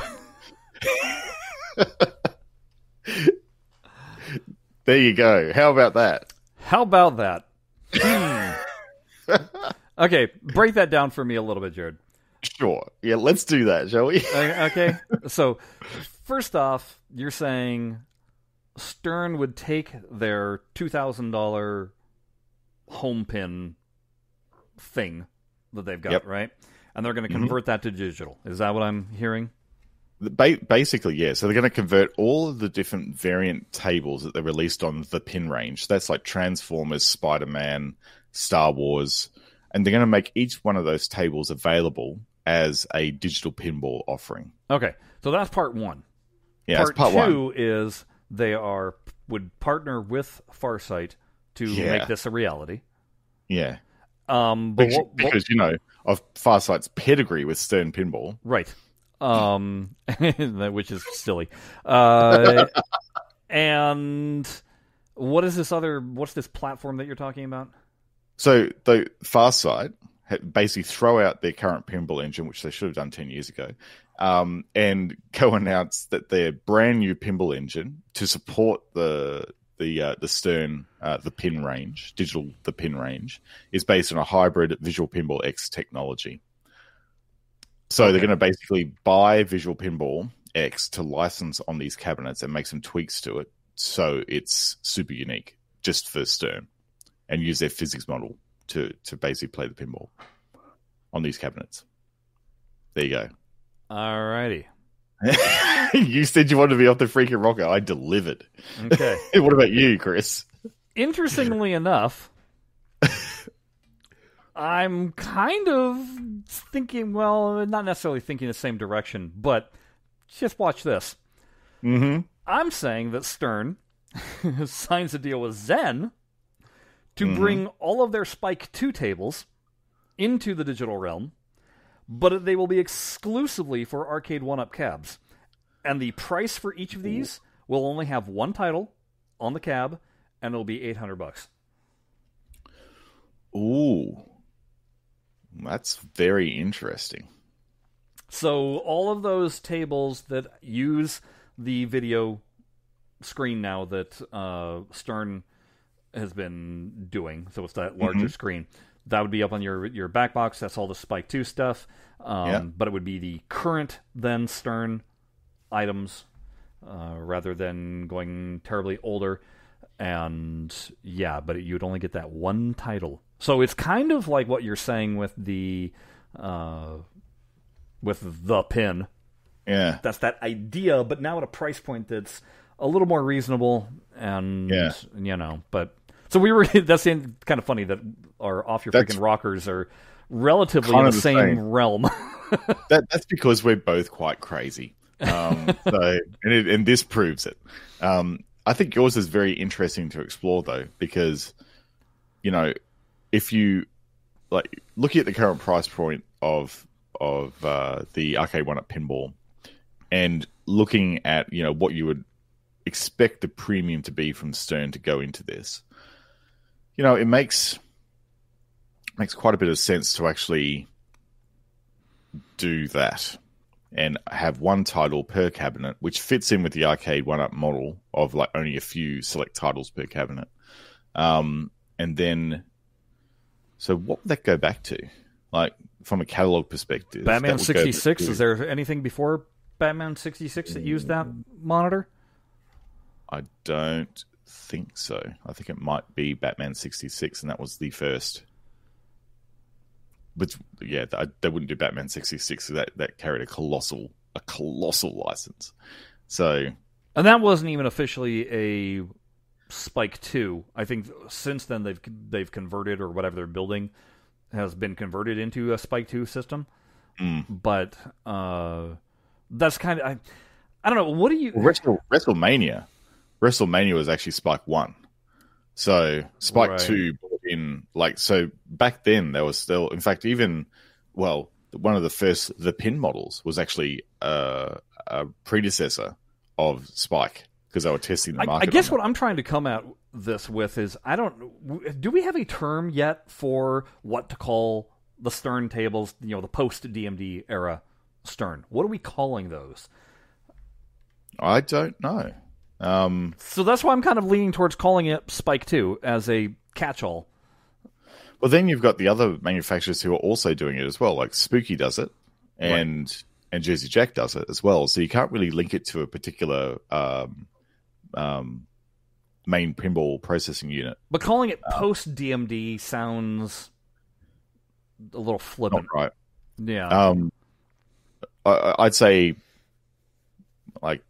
[LAUGHS] There you go. How about that? How about that? Hmm. [LAUGHS] okay, break that down for me a little bit, Jared. Sure. Yeah, let's do that, shall we? [LAUGHS] Okay. so, first off, you're saying Stern would take their two thousand dollar home pin thing that they've got, Yep. right? And they're going to Mhm. convert that to digital. Is that what I'm hearing? Ba- basically, yeah. So they're going to convert all of the different variant tables that they released on the pin range. That's like Transformers, Spider Man, Star Wars, and they're going to make each one of those tables available as a digital pinball offering. Okay, so that's part one. Yeah, part, part two one. is they are would partner with Farsight to Yeah. make this a reality. Yeah, Um, but because, what, what- because you know of Farsight's pedigree with Stern Pinball. right, um, [LAUGHS] which is silly. Uh, and what is this other? What's this platform that you're talking about? So the had basically throw out their current pinball engine, which they should have done ten years ago, um, and go [LAUGHS] announce that their brand new pinball engine to support the the uh, the Stern uh, the pin range, digital the pin range, is based on a hybrid Visual Pinball X technology. So they're going to basically buy Visual Pinball X to license on these cabinets and make some tweaks to it, so it's super unique just for Stern and use their physics model to to basically play the pinball on these cabinets. There you go. Alrighty. [LAUGHS] you said you wanted to be off the freaking rocker. I delivered. Okay. [LAUGHS] what about you, Chris? Interestingly enough, I'm kind of thinking, well, not necessarily thinking the same direction, but just watch this. Mm-hmm. I'm saying that Stern [LAUGHS] signs a deal with Zen to Mhm. bring all of their Spike 2 tables into the digital realm, but they will be exclusively for Arcade 1 Up cabs. And the price for each of these will only have one title on the cab, and it'll be 800 bucks. Ooh, that's very interesting. So all of those tables that use the video screen now that uh, Stern has been doing, so it's that larger screen, that would be up on your your back box. That's all the Spike Two stuff. Um, Yeah. But it would be the current then Stern items uh, rather than going terribly older. And yeah, but you'd only get that one title. So it's kind of like what you're saying with the uh, with the pin. Yeah, That's that idea, but now at a price point that's a little more reasonable. And Yeah. you know, but so we were. [LAUGHS] That's in, kind of funny that our off your That's- freaking rockers are relatively Kind in the the same same. realm. [LAUGHS] that that's because we're both quite crazy. Um, [LAUGHS] so, and, it, and this proves it. Um, I think yours is very interesting to explore, though, because you know, if you like looking at the current price point of of uh, the arcade one at pinball, and looking at you know what you would expect the premium to be from Stern to go into this, you know, it makes makes quite a bit of sense to actually do that and have one title per cabinet, which fits in with the arcade one up model of like only a few select titles per cabinet. Um, and then, so what would that go back to? Like from a catalog perspective, Batman that would go back 66. Is there anything before Batman 66 that used that monitor? I don't think so. I think it might be Batman 66, and that was the first. But yeah, they wouldn't do Batman 66. That that carried a colossal, a colossal license. So And that wasn't even officially a Spike Two. I think since then they've they've converted or whatever they're building has been converted into a Spike Two system. Mm. But uh, that's kind of I, I don't know. What do you? Wrestle, WrestleMania, WrestleMania was actually Spike One. So Spike Right. Two brought in like so back then there was still, in fact, even well, one of the first the pin models was actually uh, a predecessor of Spike because I was testing the I, market. I guess what I'm trying to come at this with is I don't. Do we have a term yet for what to call the Stern tables? You know, the post DMD era Stern. What are we calling those? I don't know. Um, So that's why I'm kind of leaning towards calling it Spike 2 as a catch-all. well, then you've got the other manufacturers who are also doing it as well. Like Spooky does it, and and Jersey Jack does it as well. So you can't really link it to a particular um, um, main pinball processing unit. But calling it post DMD sounds a little flippant. right. Yeah. Um, I, I'd say like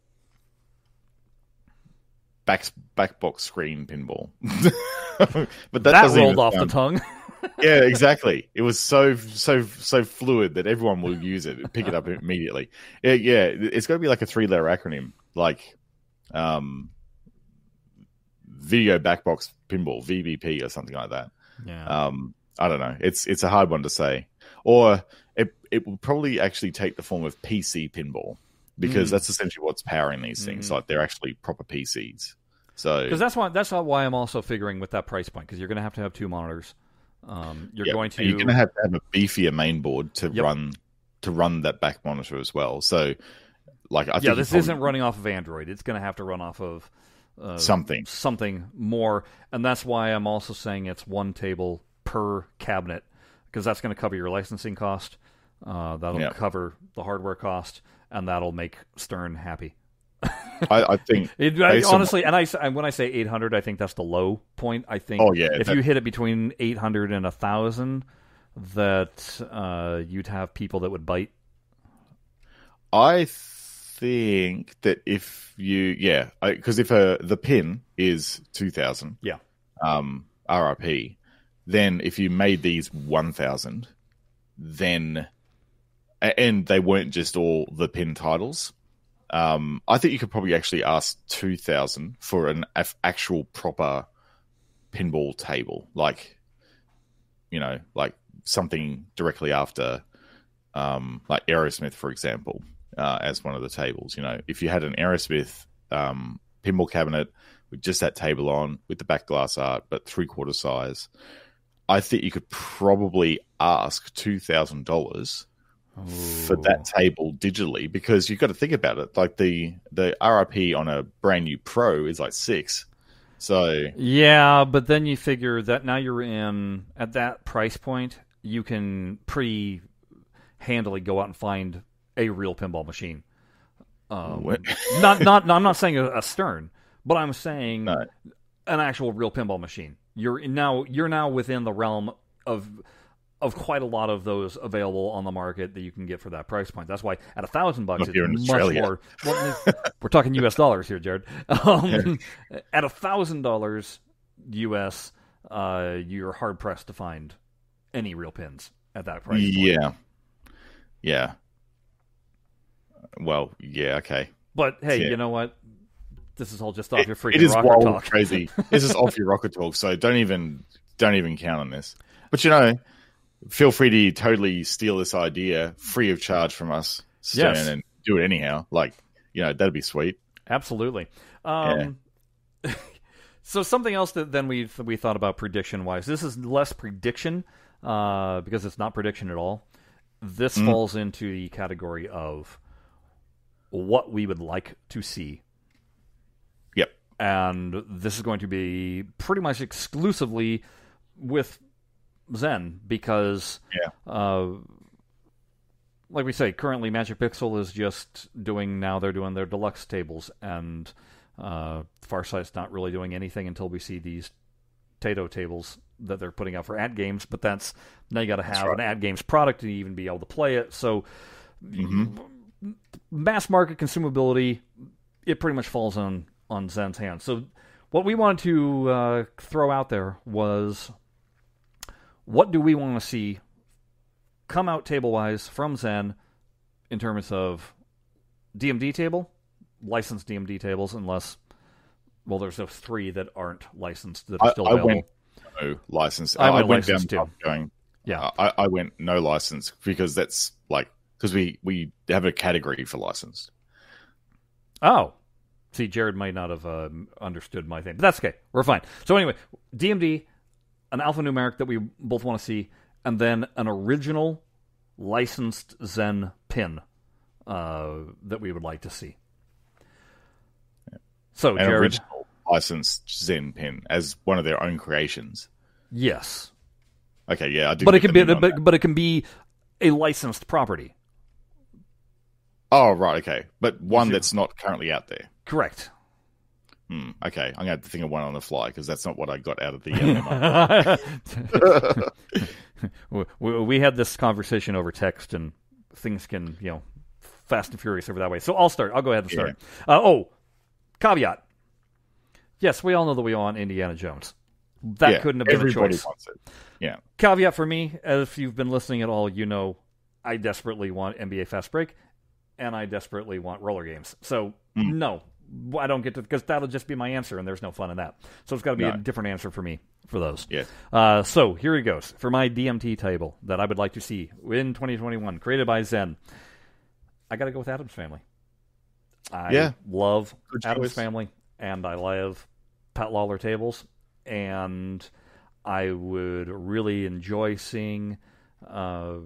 back back box screen pinball. [LAUGHS] but that, That, rolled off sound- the tongue. [LAUGHS] yeah, [LAUGHS] exactly. It was so so so fluid that everyone will use it pick it up immediately. Yeah, yeah it's got to be like a three letter acronym, like um, video backbox pinball (VBP) or something like that. yeah. Um, I don't know. It's it's a hard one to say, or it it will probably actually take the form of PC pinball because Mm. that's essentially what's powering these things. Like they're actually proper PCs. So Because that's why that's why I'm also figuring with that price point because you're going to have to have two monitors. Um, you're Yeah, going to and you're going to have to have a beefier main board to Yep. run to run that back monitor as well. So, like, I think yeah, this probably- isn't running off of Android. It's going to have to run off of uh, something. something more, and that's why I'm also saying it's one table per cabinet because that's going to cover your licensing cost. Uh, that'll Yeah. cover the hardware cost, and that'll make Stern happy. I, I think. [LAUGHS] It, I, honestly, and I and when I say 800, I think that's the low point. I think Oh, yeah, if that- you hit it between 800 and 1000, that uh, you'd have people that would bite. I think that if you, yeah, because if a the pin is two thousand, Yeah. um, RRP, then if you made these one thousand, then and they weren't just all the pin titles. Um, I think you could probably actually ask two thousand for an af- actual proper pinball table, like you know, like something directly after, um, like Aerosmith, for example, uh, as one of the tables. You know, if you had an Aerosmith um, pinball cabinet with just that table on, with the back glass art, but three quarter size, I think you could probably ask two thousand dollars for that table digitally because you've got to think about it. Like the the RRP on a brand new Pro is like six. So Yeah, but then you figure that now you're in at that price point, you can pretty handily go out and find a real pinball machine. Um, What? [LAUGHS] not, not, no, I'm not saying a, a Stern, but I'm saying No. an actual real pinball machine. You're now you're now within the realm of of quite a lot of those available on the market that you can get for that price point. That's why at a thousand bucks, it's in much Australia. more. Well, we're talking U.S. dollars here, Jared. [LAUGHS] Um, At a thousand dollars U.S., uh, you're hard pressed to find any real pins at that price. point. yeah, yeah. Well, yeah, okay. But hey, Yeah. you know what? This is all just off It- your freaking it is talk. crazy. This is off your rocket talk, so don't even don't even count on this. But you know, feel free to totally steal this idea free of charge from us, Stern, Yes. and do it anyhow. Like, you know, that'd be sweet. Absolutely. Um, [LAUGHS] so something else that then we we thought about prediction wise. This is less prediction uh, because it's not prediction at all. This Mm. falls into the category of what we would like to see, Yep. and this is going to be pretty much exclusively with Zen because Yeah. uh, like we say, currently Magic Pixel is just doing now they're doing their deluxe tables, and uh, Farsight's not really doing anything until we see these Tato tables that they're putting out for At Games. But that's now you got to have right. an At Games product to even be able to play it. So Mhm. Mass market consumability, it pretty much falls on on Zen's hands. So what we wanted to uh, throw out there was what do we want to see come out table wise from Zen in terms of DMD table, licensed DMD tables, unless well, there's those three that aren't licensed that are still I available. went- No license. I I, went went down too. going. Yeah. I, I went no license because that's because we we have a category for licensed. Oh. See, Jared might not have uh, understood my thing, but that's okay. We're fine. So anyway, DMD, an alphanumeric that we both want to see, and then an original licensed Zen pin uh, that we would like to see. So, An Jared, original licensed Zen pin as one of their own creations. yes, Okay, yeah, I did. but it can be, that. but, but it can be a licensed property. Oh, right, okay, but one that's not currently out there. Correct. Hmm, okay, I'm going to have to think of one on the fly because that's not what I got out of the. Uh, [LAUGHS] memo. we, [LAUGHS] we we had this conversation over text, and things can you know fast and furious over that way. So I'll start. I'll go ahead and start. Uh, oh, caveat. Yes, we all know that we want Indiana Jones. That Yeah, couldn't have been a choice. wants it. Yeah, Caveat for me, if you've been listening at all, you know I desperately want NBA Fast Break, and I desperately want roller games. So Hmm. no, I don't get to because that'll just be my answer, and there's no fun in that. So it's got to be a different answer for me for those. yeah. Uh, so here it goes for my DMD table that I would like to see in 2021, created by Zen. I got to go with Addams Family. I Yeah. love Good Addams choice. Family, and I love Pat Lawlor tables, and I would really enjoy seeing uh,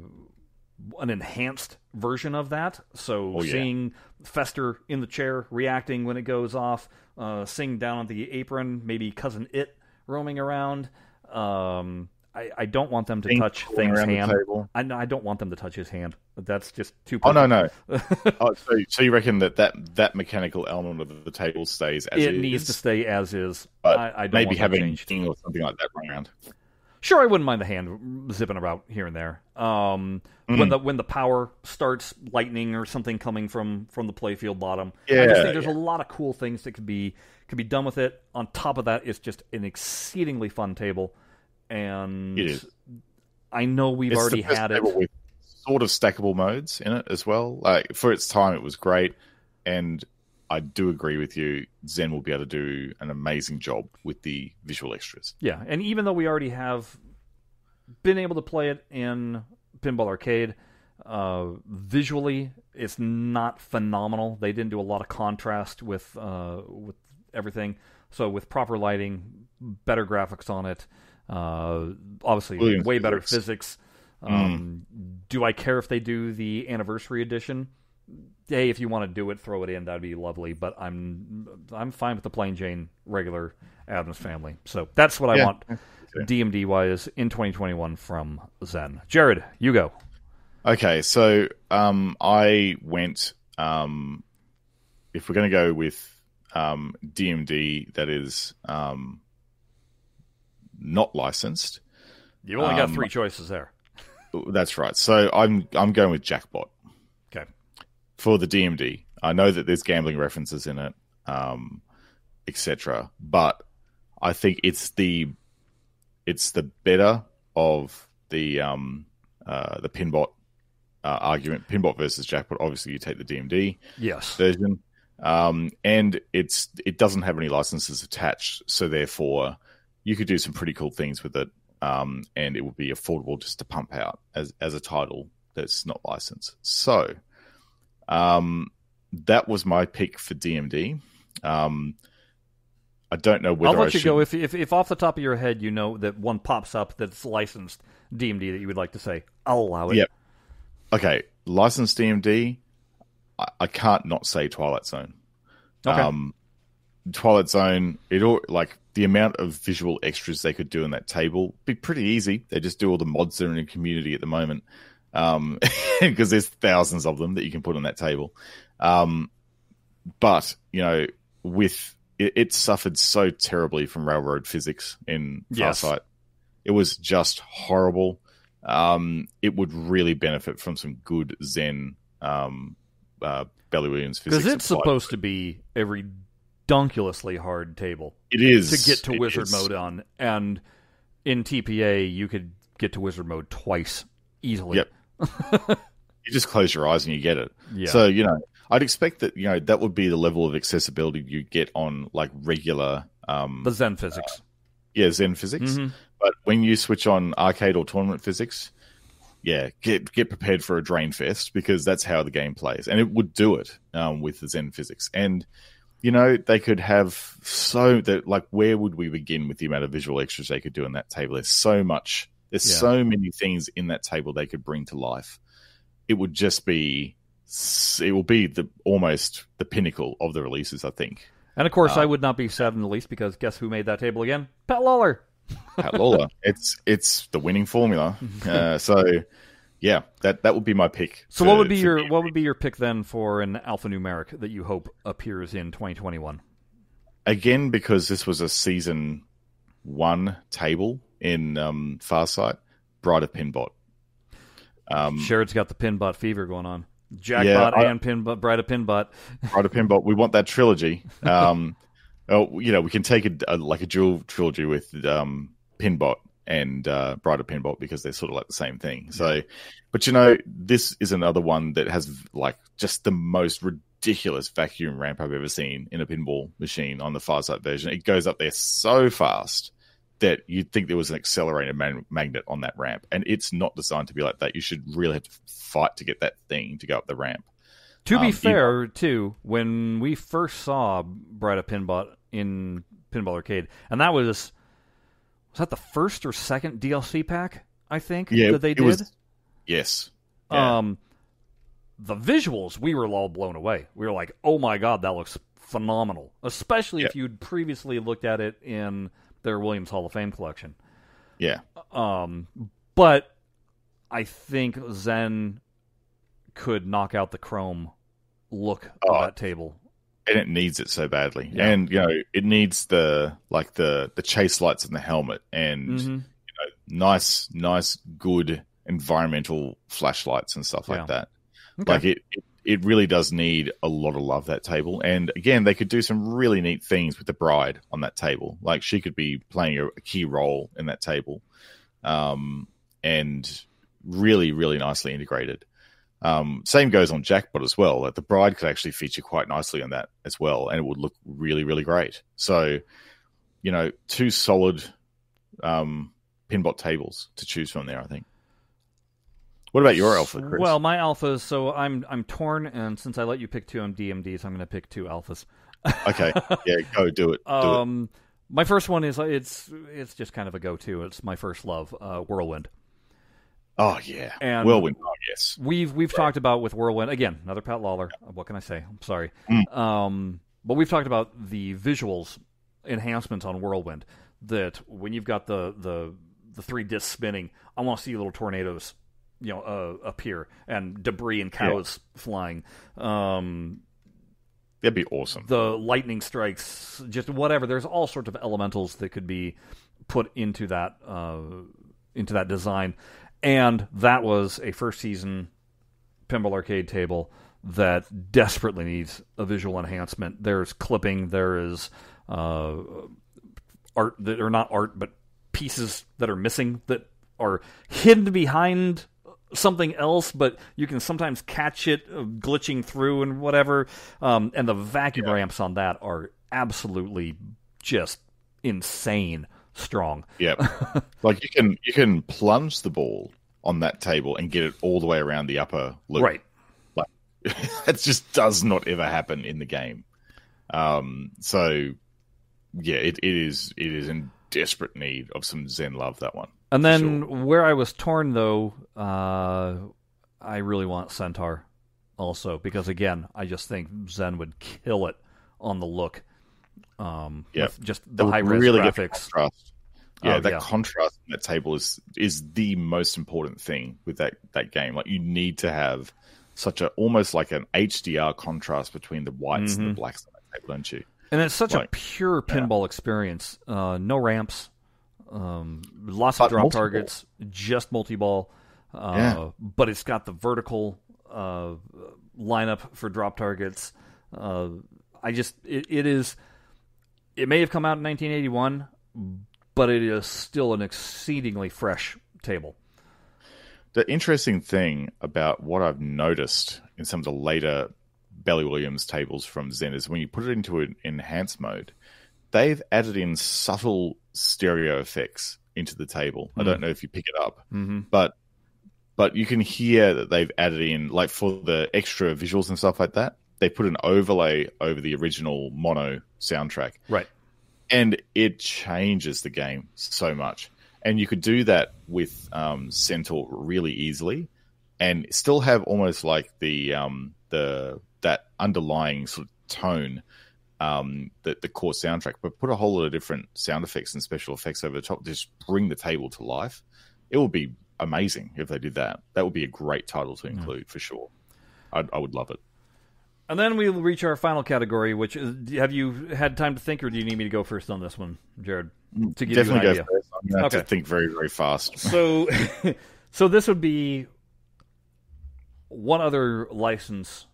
an enhanced version of that. So Oh, yeah. seeing Fester in the chair reacting when it goes off, uh, seeing down on the apron, maybe cousin It roaming around. Um, I, I don't want them to touch things hand. I, I don't want them to touch his hand. That's just too. Oh no, no. perfect. oh, [LAUGHS] so, so you reckon that, that that mechanical element of the table stays as it is, needs to stay as is. but I, I don't maybe having or something like that around. Sure, I wouldn't mind the hand zipping about here and there. Um, Mm. When the when the power starts lightning or something coming from from the playfield bottom, yeah, I just think there's yeah. a lot of cool things that could be could be done with it. On top of that, it's just an exceedingly fun table, and It is. I know we've It's already had it. with sort of stackable modes in it as well. Like for its time, it was great, and I do agree with you. Zen will be able to do an amazing job with the visual extras. Yeah, and even though we already have been able to play it in Pinball Arcade, uh, visually it's not phenomenal. They didn't do a lot of contrast with uh, with everything. So with proper lighting, better graphics on it, uh, obviously Williams way better physics. physics. Um, Do I care if they do the anniversary edition? Hey, if you want to do it, throw it in. That'd be lovely. But I'm I'm fine with the plain Jane regular Addams family. So that's what I Yeah. want. DMD wise in 2021 from Zen. Jared, you go. Okay, so um, I went. Um, if we're going to go with um, DMD, that is um, not licensed. You only got Um, three choices there. That's right. So I'm I'm going with Jackbot. For the DMD. I know that there's gambling references in it, um, etc. But I think it's the it's the better of the um, uh, the pinbot uh, argument. Pinbot versus Jackbot. Obviously, you take the DMD Yes. version, um, and it's it doesn't have any licenses attached, so therefore you could do some pretty cool things with it, um, and it would be affordable just to pump out as as a title that's not licensed. So, um, that was my pick for DMD. Um, I don't know whether I'll I let you should, go if, if if off the top of your head you know that one pops up that's licensed DMD that you would like to say. I'll allow it. Yep. Okay, licensed DMD. I, I can't not say Twilight Zone. Okay. Um, Twilight Zone, it all like the amount of visual extras they could do in that table be pretty easy. They just do all the mods that are in the community at the moment, um, [LAUGHS] because there's thousands of them that you can put on that table. Um, but you know, with it, it suffered so terribly from railroad physics in Yes. Farsight. It was just horrible. Um, it would really benefit from some good Zen um, uh, Bally Williams physics. Because it's supposed to be a redunculously hard table It is to get to It wizard is. mode on, and in TPA you could get to wizard mode twice easily. Yep. [LAUGHS] You just close your eyes and you get it. Yeah. So you know, I'd expect that you know that would be the level of accessibility you get on like regular, um, the Zen physics. yeah, Zen physics. Mhm. But when you switch on arcade or tournament physics, yeah, get get prepared for a drain fest because that's how the game plays, and it would do it um, with the Zen physics. And you know, they could have so that like where would we begin with the amount of visual extras they could do in that table? There's so much. There's Yeah. so many things in that table they could bring to life. It would just be. It will be the almost the pinnacle of the releases. I think. And of course, Uh, I would not be sad in the least because guess who made that table again? Pat Lawlor. Pat Lawlor. [LAUGHS] it's it's the winning formula. [LAUGHS] Uh, so yeah, that that would be my pick. So, for- what would be your me. what would be your pick then for an alphanumeric that you hope appears in 2021? again because this was a season one table in um, Farsight, Bride of Pinbot. Um, Jared's got the pinbot fever going on. Jackbot Yeah, I- and Pinbot, Bride of Pinbot. Right a pinbot. [LAUGHS] We want that trilogy. Um, [LAUGHS] oh, you know, we can take a, a like a dual trilogy with um, Pinbot and uh, Bride of Pinbot because they're sort of like the same thing. So, but you know, this is another one that has like just the most ridiculous vacuum ramp I've ever seen in a pinball machine on the Farsight version. It goes up there so fast that you'd think there was an accelerator man- magnet on that ramp, and it's not designed to be like that. You should really have to fight to get that thing to go up the ramp. To Um, be fair, too, when we first saw Bride of Pinbot in Pinball Arcade, and that was was that the first or second DLC pack? I think Yeah, that they did. was- Yes. Yeah. Um, the visuals, we were all blown away. We were like, "Oh my god, that looks phenomenal!" Especially if you'd previously looked at it in their Williams Hall of Fame collection. yeah. Um, but I think Zen could knock out the chrome look Oh. of that table. and it needs it so badly. Yeah. And you know, it needs the like the the chase lights in the helmet and Mhm. You know, nice, nice, good environmental flashlights and stuff like Yeah. that. Okay. Like it, it, it really does need a lot of love that table. And again, they could do some really neat things with the bride on that table. Like she could be playing a, a key role in that table, um, and really, really nicely integrated. Um, same goes on Jackbot as well. That the bride could actually feature quite nicely on that as well, and it would look really, really great. So, you know, two solid um, pinbot tables to choose from there. I think. What about your alpha, Chris? Well, my alphas. So I'm I'm torn, and since I let you pick two on DMDs, I'm going to pick two alphas. okay, yeah, go do it. Do it. Um, my first one is it's it's just kind of a go-to. It's my first love, uh, Whirlwind. Oh yeah, and- whirlwind. Oh yes, We've we've talked about with Whirlwind again, another Pat Lawlor. What can I say? I'm sorry. Mm. Um, but we've talked about the visuals enhancements on Whirlwind. That when you've got the the the three discs spinning, I want to see little tornadoes, you know, uh, appear and debris and cows flying. Um, that'd be awesome. the lightning strikes, just whatever. There's all sorts of elementals that could be put into that uh, into that design, and that was a first season pinball arcade table that desperately needs a visual enhancement. There's clipping, there is uh, art that are not art, but pieces that are missing that are hidden behind something else, but you can sometimes catch it uh, glitching through and whatever. Um, and the vacuum ramps on that are absolutely just insane strong. Yeah, [LAUGHS] like you can you can plunge the ball on that table and get it all the way around the upper loop. Right. [LAUGHS] that just does not ever happen in the game. Um, so yeah, it, it is it is in desperate need of some Zen love. That one. And then where I was torn though, uh, I really want Centaur also because again, I just think Zen would kill it on the look. Um, with just the high res really the graphics. contrast. Yeah, Oh, that yeah. contrast on that table is is the most important thing with that that game. Like you need to have such a almost like an HDR contrast between the whites and Mhm. the blacks on that table, don't you? And it's such a Like, pure yeah. pinball experience. Uh, no ramps, um, lots But of drop multi-ball. targets, just multi ball. Uh, Yeah. But it's got the vertical uh, lineup for drop targets. Uh, I just it, it is. It may have come out in 1981, but it is still an exceedingly fresh table. The interesting thing about what I've noticed in some of the later Bally Williams tables from Zen is when you put it into an enhanced mode, they've added in subtle stereo effects into the table. I don't know if you pick it up, Mm-hmm. but but you can hear that they've added in like for the extra visuals and stuff like that. They put an overlay over the original mono soundtrack Right. and it changes the game so much. And you could do that with um, Centaur really easily, and still have almost like the um, the that underlying sort of tone um, that the core soundtrack, but put a whole lot of different sound effects and special effects over the top. to Just bring the table to life. It would be amazing if they did that. That would be a great title to include for sure. I'd, I would love it. And then we'll reach our final category, which is have you had time to think, or do you need me to go first on this one, Jared? To give Definitely you go an idea. first. I'm Okay. to think very very fast. [LAUGHS] So, [LAUGHS] so this would be what other license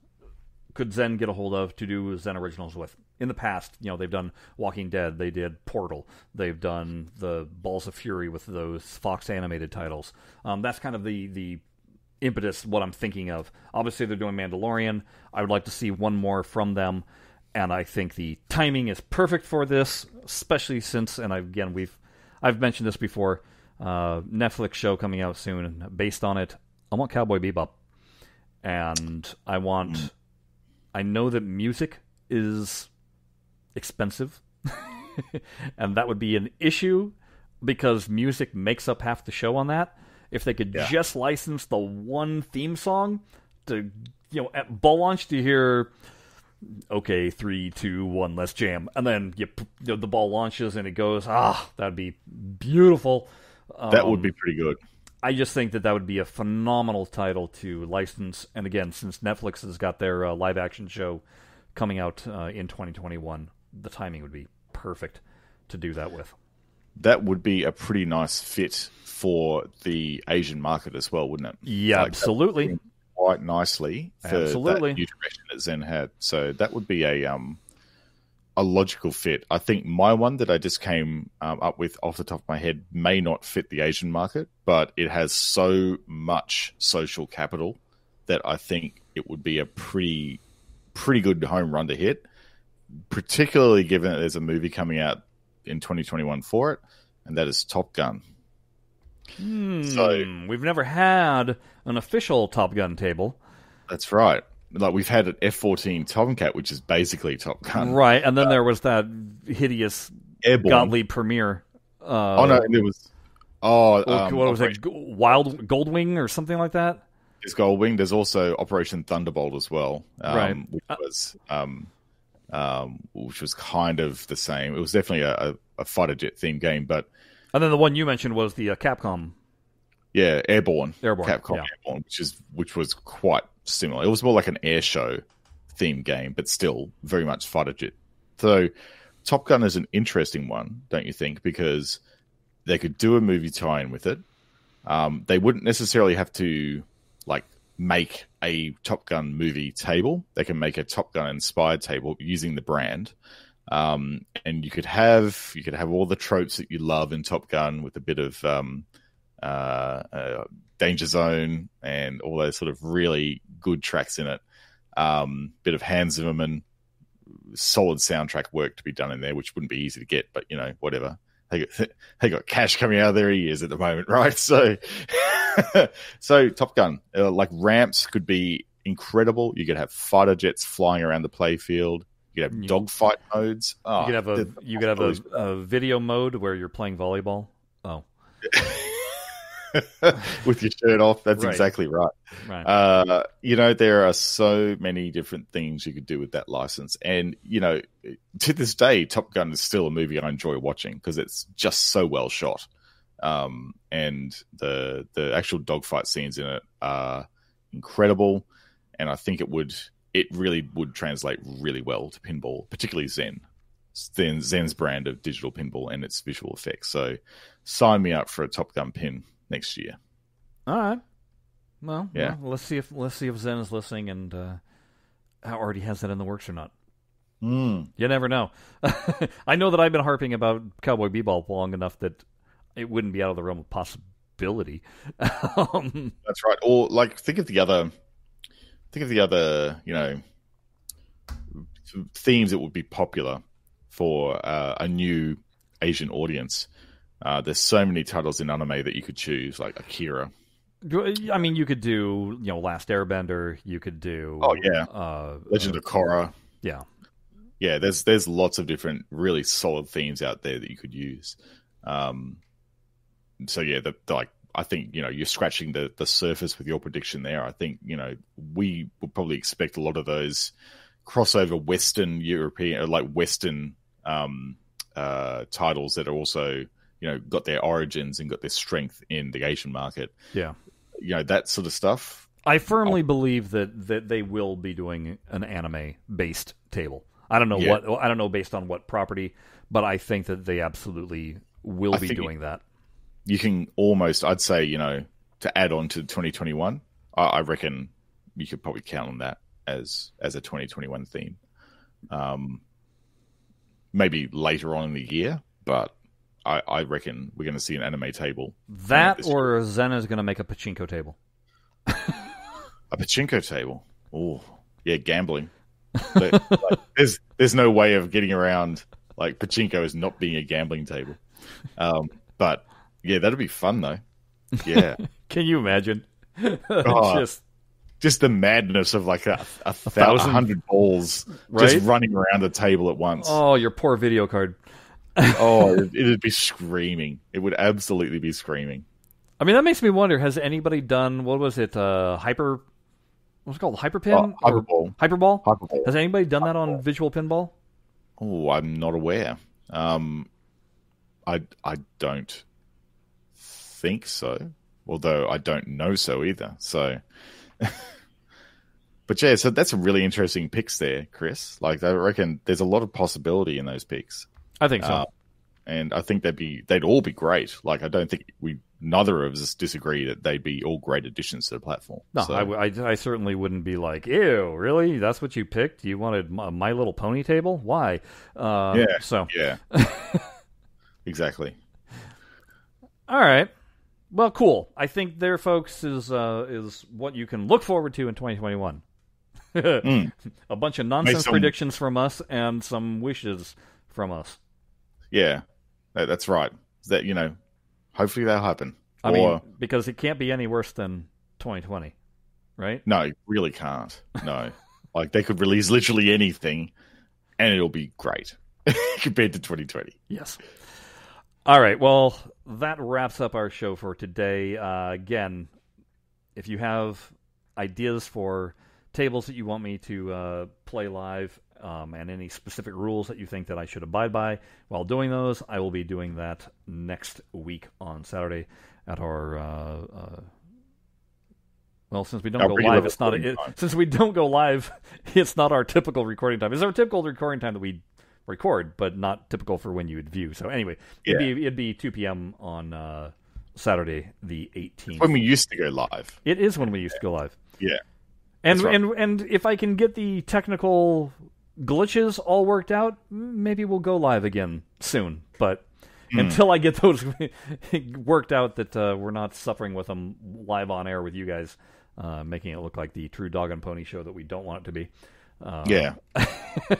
could Zen get a hold of to do Zen originals with? In the past, you know, they've done Walking Dead, they did Portal, they've done the Balls of Fury with those Fox animated titles. Um, that's kind of the the impetus what I'm thinking of. Obviously, they're doing Mandalorian. I would like to see one more from them, and I think the timing is perfect for this, especially since, and again, we've I've mentioned this before. Uh, Netflix show coming out soon based on it. I want Cowboy Bebop, and I want. I know that music is expensive, [LAUGHS] and that would be an issue because music makes up half the show on that. If they could yeah. just license the one theme song to, you know, at ball launch to hear, okay, three, two, one, let's jam, and then you, you know, the ball launches and it goes, ah, that'd be beautiful. That um, would be pretty good. I just think that that would be a phenomenal title to license. And again, since Netflix has got their uh, live action show coming out uh, in 2021, the timing would be perfect to do that with. That would be a pretty nice fit for the Asian market as well, wouldn't it? Yeah, like absolutely. Quite nicely for absolutely. that new direction that Zen had. So that would be a um a logical fit. I think my one that I just came um, up with off the top of my head may not fit the Asian market, but it has so much social capital that I think it would be a pretty pretty good home run to hit. Particularly given that there's a movie coming out in 2021 for it, and that is Top Gun. Hmm, so we've never had an official Top Gun table. That's right like we've had an F fourteen Tomcat, which is basically Top Gun, right? And then uh, there was that hideous Airborne. Gottlieb Premier. Uh, oh no, there was. Oh, um, what was Operation, it? Wild Goldwing or something like that. There's Goldwing. There's also Operation Thunderbolt as well, um, right? Which uh, was, um, um, which was kind of the same. It was definitely a, a, fighter jet themed game, but. And then the one you mentioned was the uh, Capcom. Yeah, Airborne. Airborne. Capcom yeah. Airborne, which is which was quite similar. It was more like an air show theme game, but still very much fighter jet. So Top Gun is an interesting one, don't you think? Because they could do a movie tie-in with it. Um, they wouldn't necessarily have to like make a Top Gun movie table. They can make a Top Gun inspired table using the brand. Um, and you could have you could have all the tropes that you love in Top Gun with a bit of um, uh, uh, Danger Zone and all those sort of really good tracks in it. Um, bit of Hans Zimmerman, solid soundtrack work to be done in there, which wouldn't be easy to get, but you know, whatever. They got, [LAUGHS] they got cash coming out of their ears at the moment, [LAUGHS] right? So, [LAUGHS] so Top Gun, uh, like ramps could be incredible. You could have fighter jets flying around the playfield. You could have dogfight modes. Oh, you could have a you could have a, a video mode where you're playing volleyball. Oh. [LAUGHS] with your shirt off. That's right. exactly right. right. Uh, you know, there are so many different things you could do with that license. And, you know, to this day, Top Gun is still a movie I enjoy watching because it's just so well shot. Um, and the the actual dogfight scenes in it are incredible. And I think it would it really would translate really well to pinball, particularly Zen. Zen Zen's brand of digital pinball and its visual effects. So sign me up for a Top Gun pin next year. All right. Well, yeah. Well, let's see if let's see if Zen is listening and uh, already has that in the works or not. Mm. You never know. [LAUGHS] I know that I've been harping about Cowboy Bebop long enough that it wouldn't be out of the realm of possibility. [LAUGHS] um, That's right. Or like, think of the other, think of the other, you know, themes that would be popular for uh, a new Asian audience. Uh, there's so many titles in anime that you could choose, like Akira. I mean, you could do you know Last Airbender. You could do oh yeah, uh, Legend uh, of Korra. Yeah, yeah. There's there's lots of different really solid themes out there that you could use. Um, so yeah, the, the, like I think you know you're scratching the the surface with your prediction there. I think you know we would probably expect a lot of those crossover Western European like Western um, uh, titles that are also you know got their origins and got their strength in the Asian market. Yeah, you know that sort of stuff. I firmly I'll... believe that that they will be doing an anime based table. I don't know yeah. what I don't know based on what property, but I think that they absolutely will I be doing that. You can almost, I'd say, you know, to add on to 2021, I, I reckon you could probably count on that as as a 2021 theme. Um, maybe later on in the year, but I, I reckon we're going to see an anime table. That or Zen is going to make a pachinko table. [LAUGHS] A pachinko table. Oh, yeah, gambling. But, like, [LAUGHS] there's there's no way of getting around like pachinko is not being a gambling table. Um, but yeah, that'd be fun though. Yeah, [LAUGHS] Can you imagine? Oh, Just just the madness of like a, a, thousand- thousand hundred balls Right? just running around the table at once. oh, your poor video card. Oh, [LAUGHS] it, it'd be screaming. It would absolutely be screaming. I mean, that makes me wonder: Has anybody done what was it? Uh, hyper. What's it called? Hyperpin or Hyperball. Hyperball? Hyperball. Has anybody done that on visual pinball? Oh, I'm not aware. Um, I I don't think so. Although I don't know so either. So, [LAUGHS] but yeah, so that's a really interesting picks there, Chris. Like I reckon there's a lot of possibility in those picks, I think so. Uh, and I think they'd be they'd all be great. Like I don't think we neither of us disagree that they'd be all great additions to the platform. no, So, I w I I certainly wouldn't be like, "Ew, really? That's what you picked? You wanted My, My Little Pony table? Why?" Uh, Yeah. So, yeah, [LAUGHS] exactly. all right. Well, cool. I think there, folks, is uh, is what you can look forward to in 2021. [LAUGHS] Mm. A bunch of nonsense some- predictions from us and some wishes from us. Yeah, that, that's right. That you know, hopefully that'll happen. I or mean, because it can't be any worse than 2020, right? no, it really can't. No, [LAUGHS] like they could release literally anything, and it'll be great [LAUGHS] compared to 2020. Yes. All right. Well, that wraps up our show for today. Uh, again, if you have ideas for tables that you want me to uh, play live um, and any specific rules that you think that I should abide by while doing those, I will be doing that next week on Saturday at our. Uh, uh, well, since we don't Our go live, it's not. recording It, since we don't go live, [LAUGHS] it's not our typical recording time. It's our typical recording time that we record, but not typical for when you would view. So anyway, it'd Yeah. be it'd be 2 p.m. on uh, Saturday the 18th. When we used to go live, it is when we used to go live. yeah, And right. and and if I can get the technical glitches all worked out, maybe we'll go live again soon. But Hmm. until I get [LAUGHS] those worked out, that uh, we're not suffering with them live on air with you guys, uh, making it look like the true dog and pony show that we don't want it to be. Uh, yeah. [LAUGHS]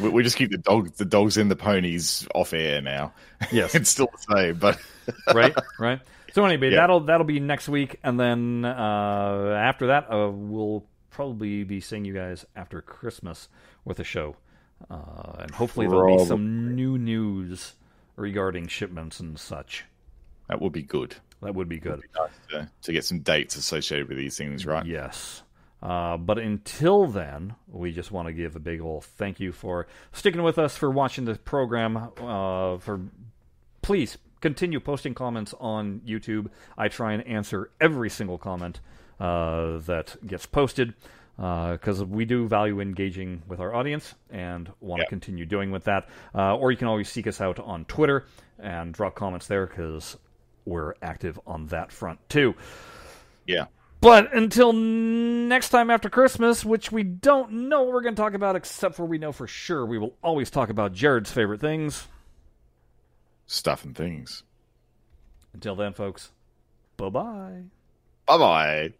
we, we just keep the dog, the dogs and the ponies off air now. Yes. [LAUGHS] it's still the same, but right, right. So anyway, Yeah. that'll that'll be next week, and then uh, after that, uh, we'll probably be seeing you guys after Christmas with a show, uh, and hopefully there'll be some new news regarding shipments and such. that would be good. That would be good. Nice to, to get some dates associated with these things, right? Yes. Uh, but until then, we just want to give a big old thank you for sticking with us, for watching the program, uh, for please continue posting comments on YouTube. I try and answer every single comment uh, that gets posted because we do value engaging with our audience and want to Yeah. continue doing with that. Uh, or you can always seek us out on Twitter and drop comments there because we're active on that front too. Yeah. But until next time after Christmas, which we don't know what we're going to talk about, except for we know for sure we will always talk about Jared's favorite things. Stuff and things. Until then, folks, bye bye. Bye bye.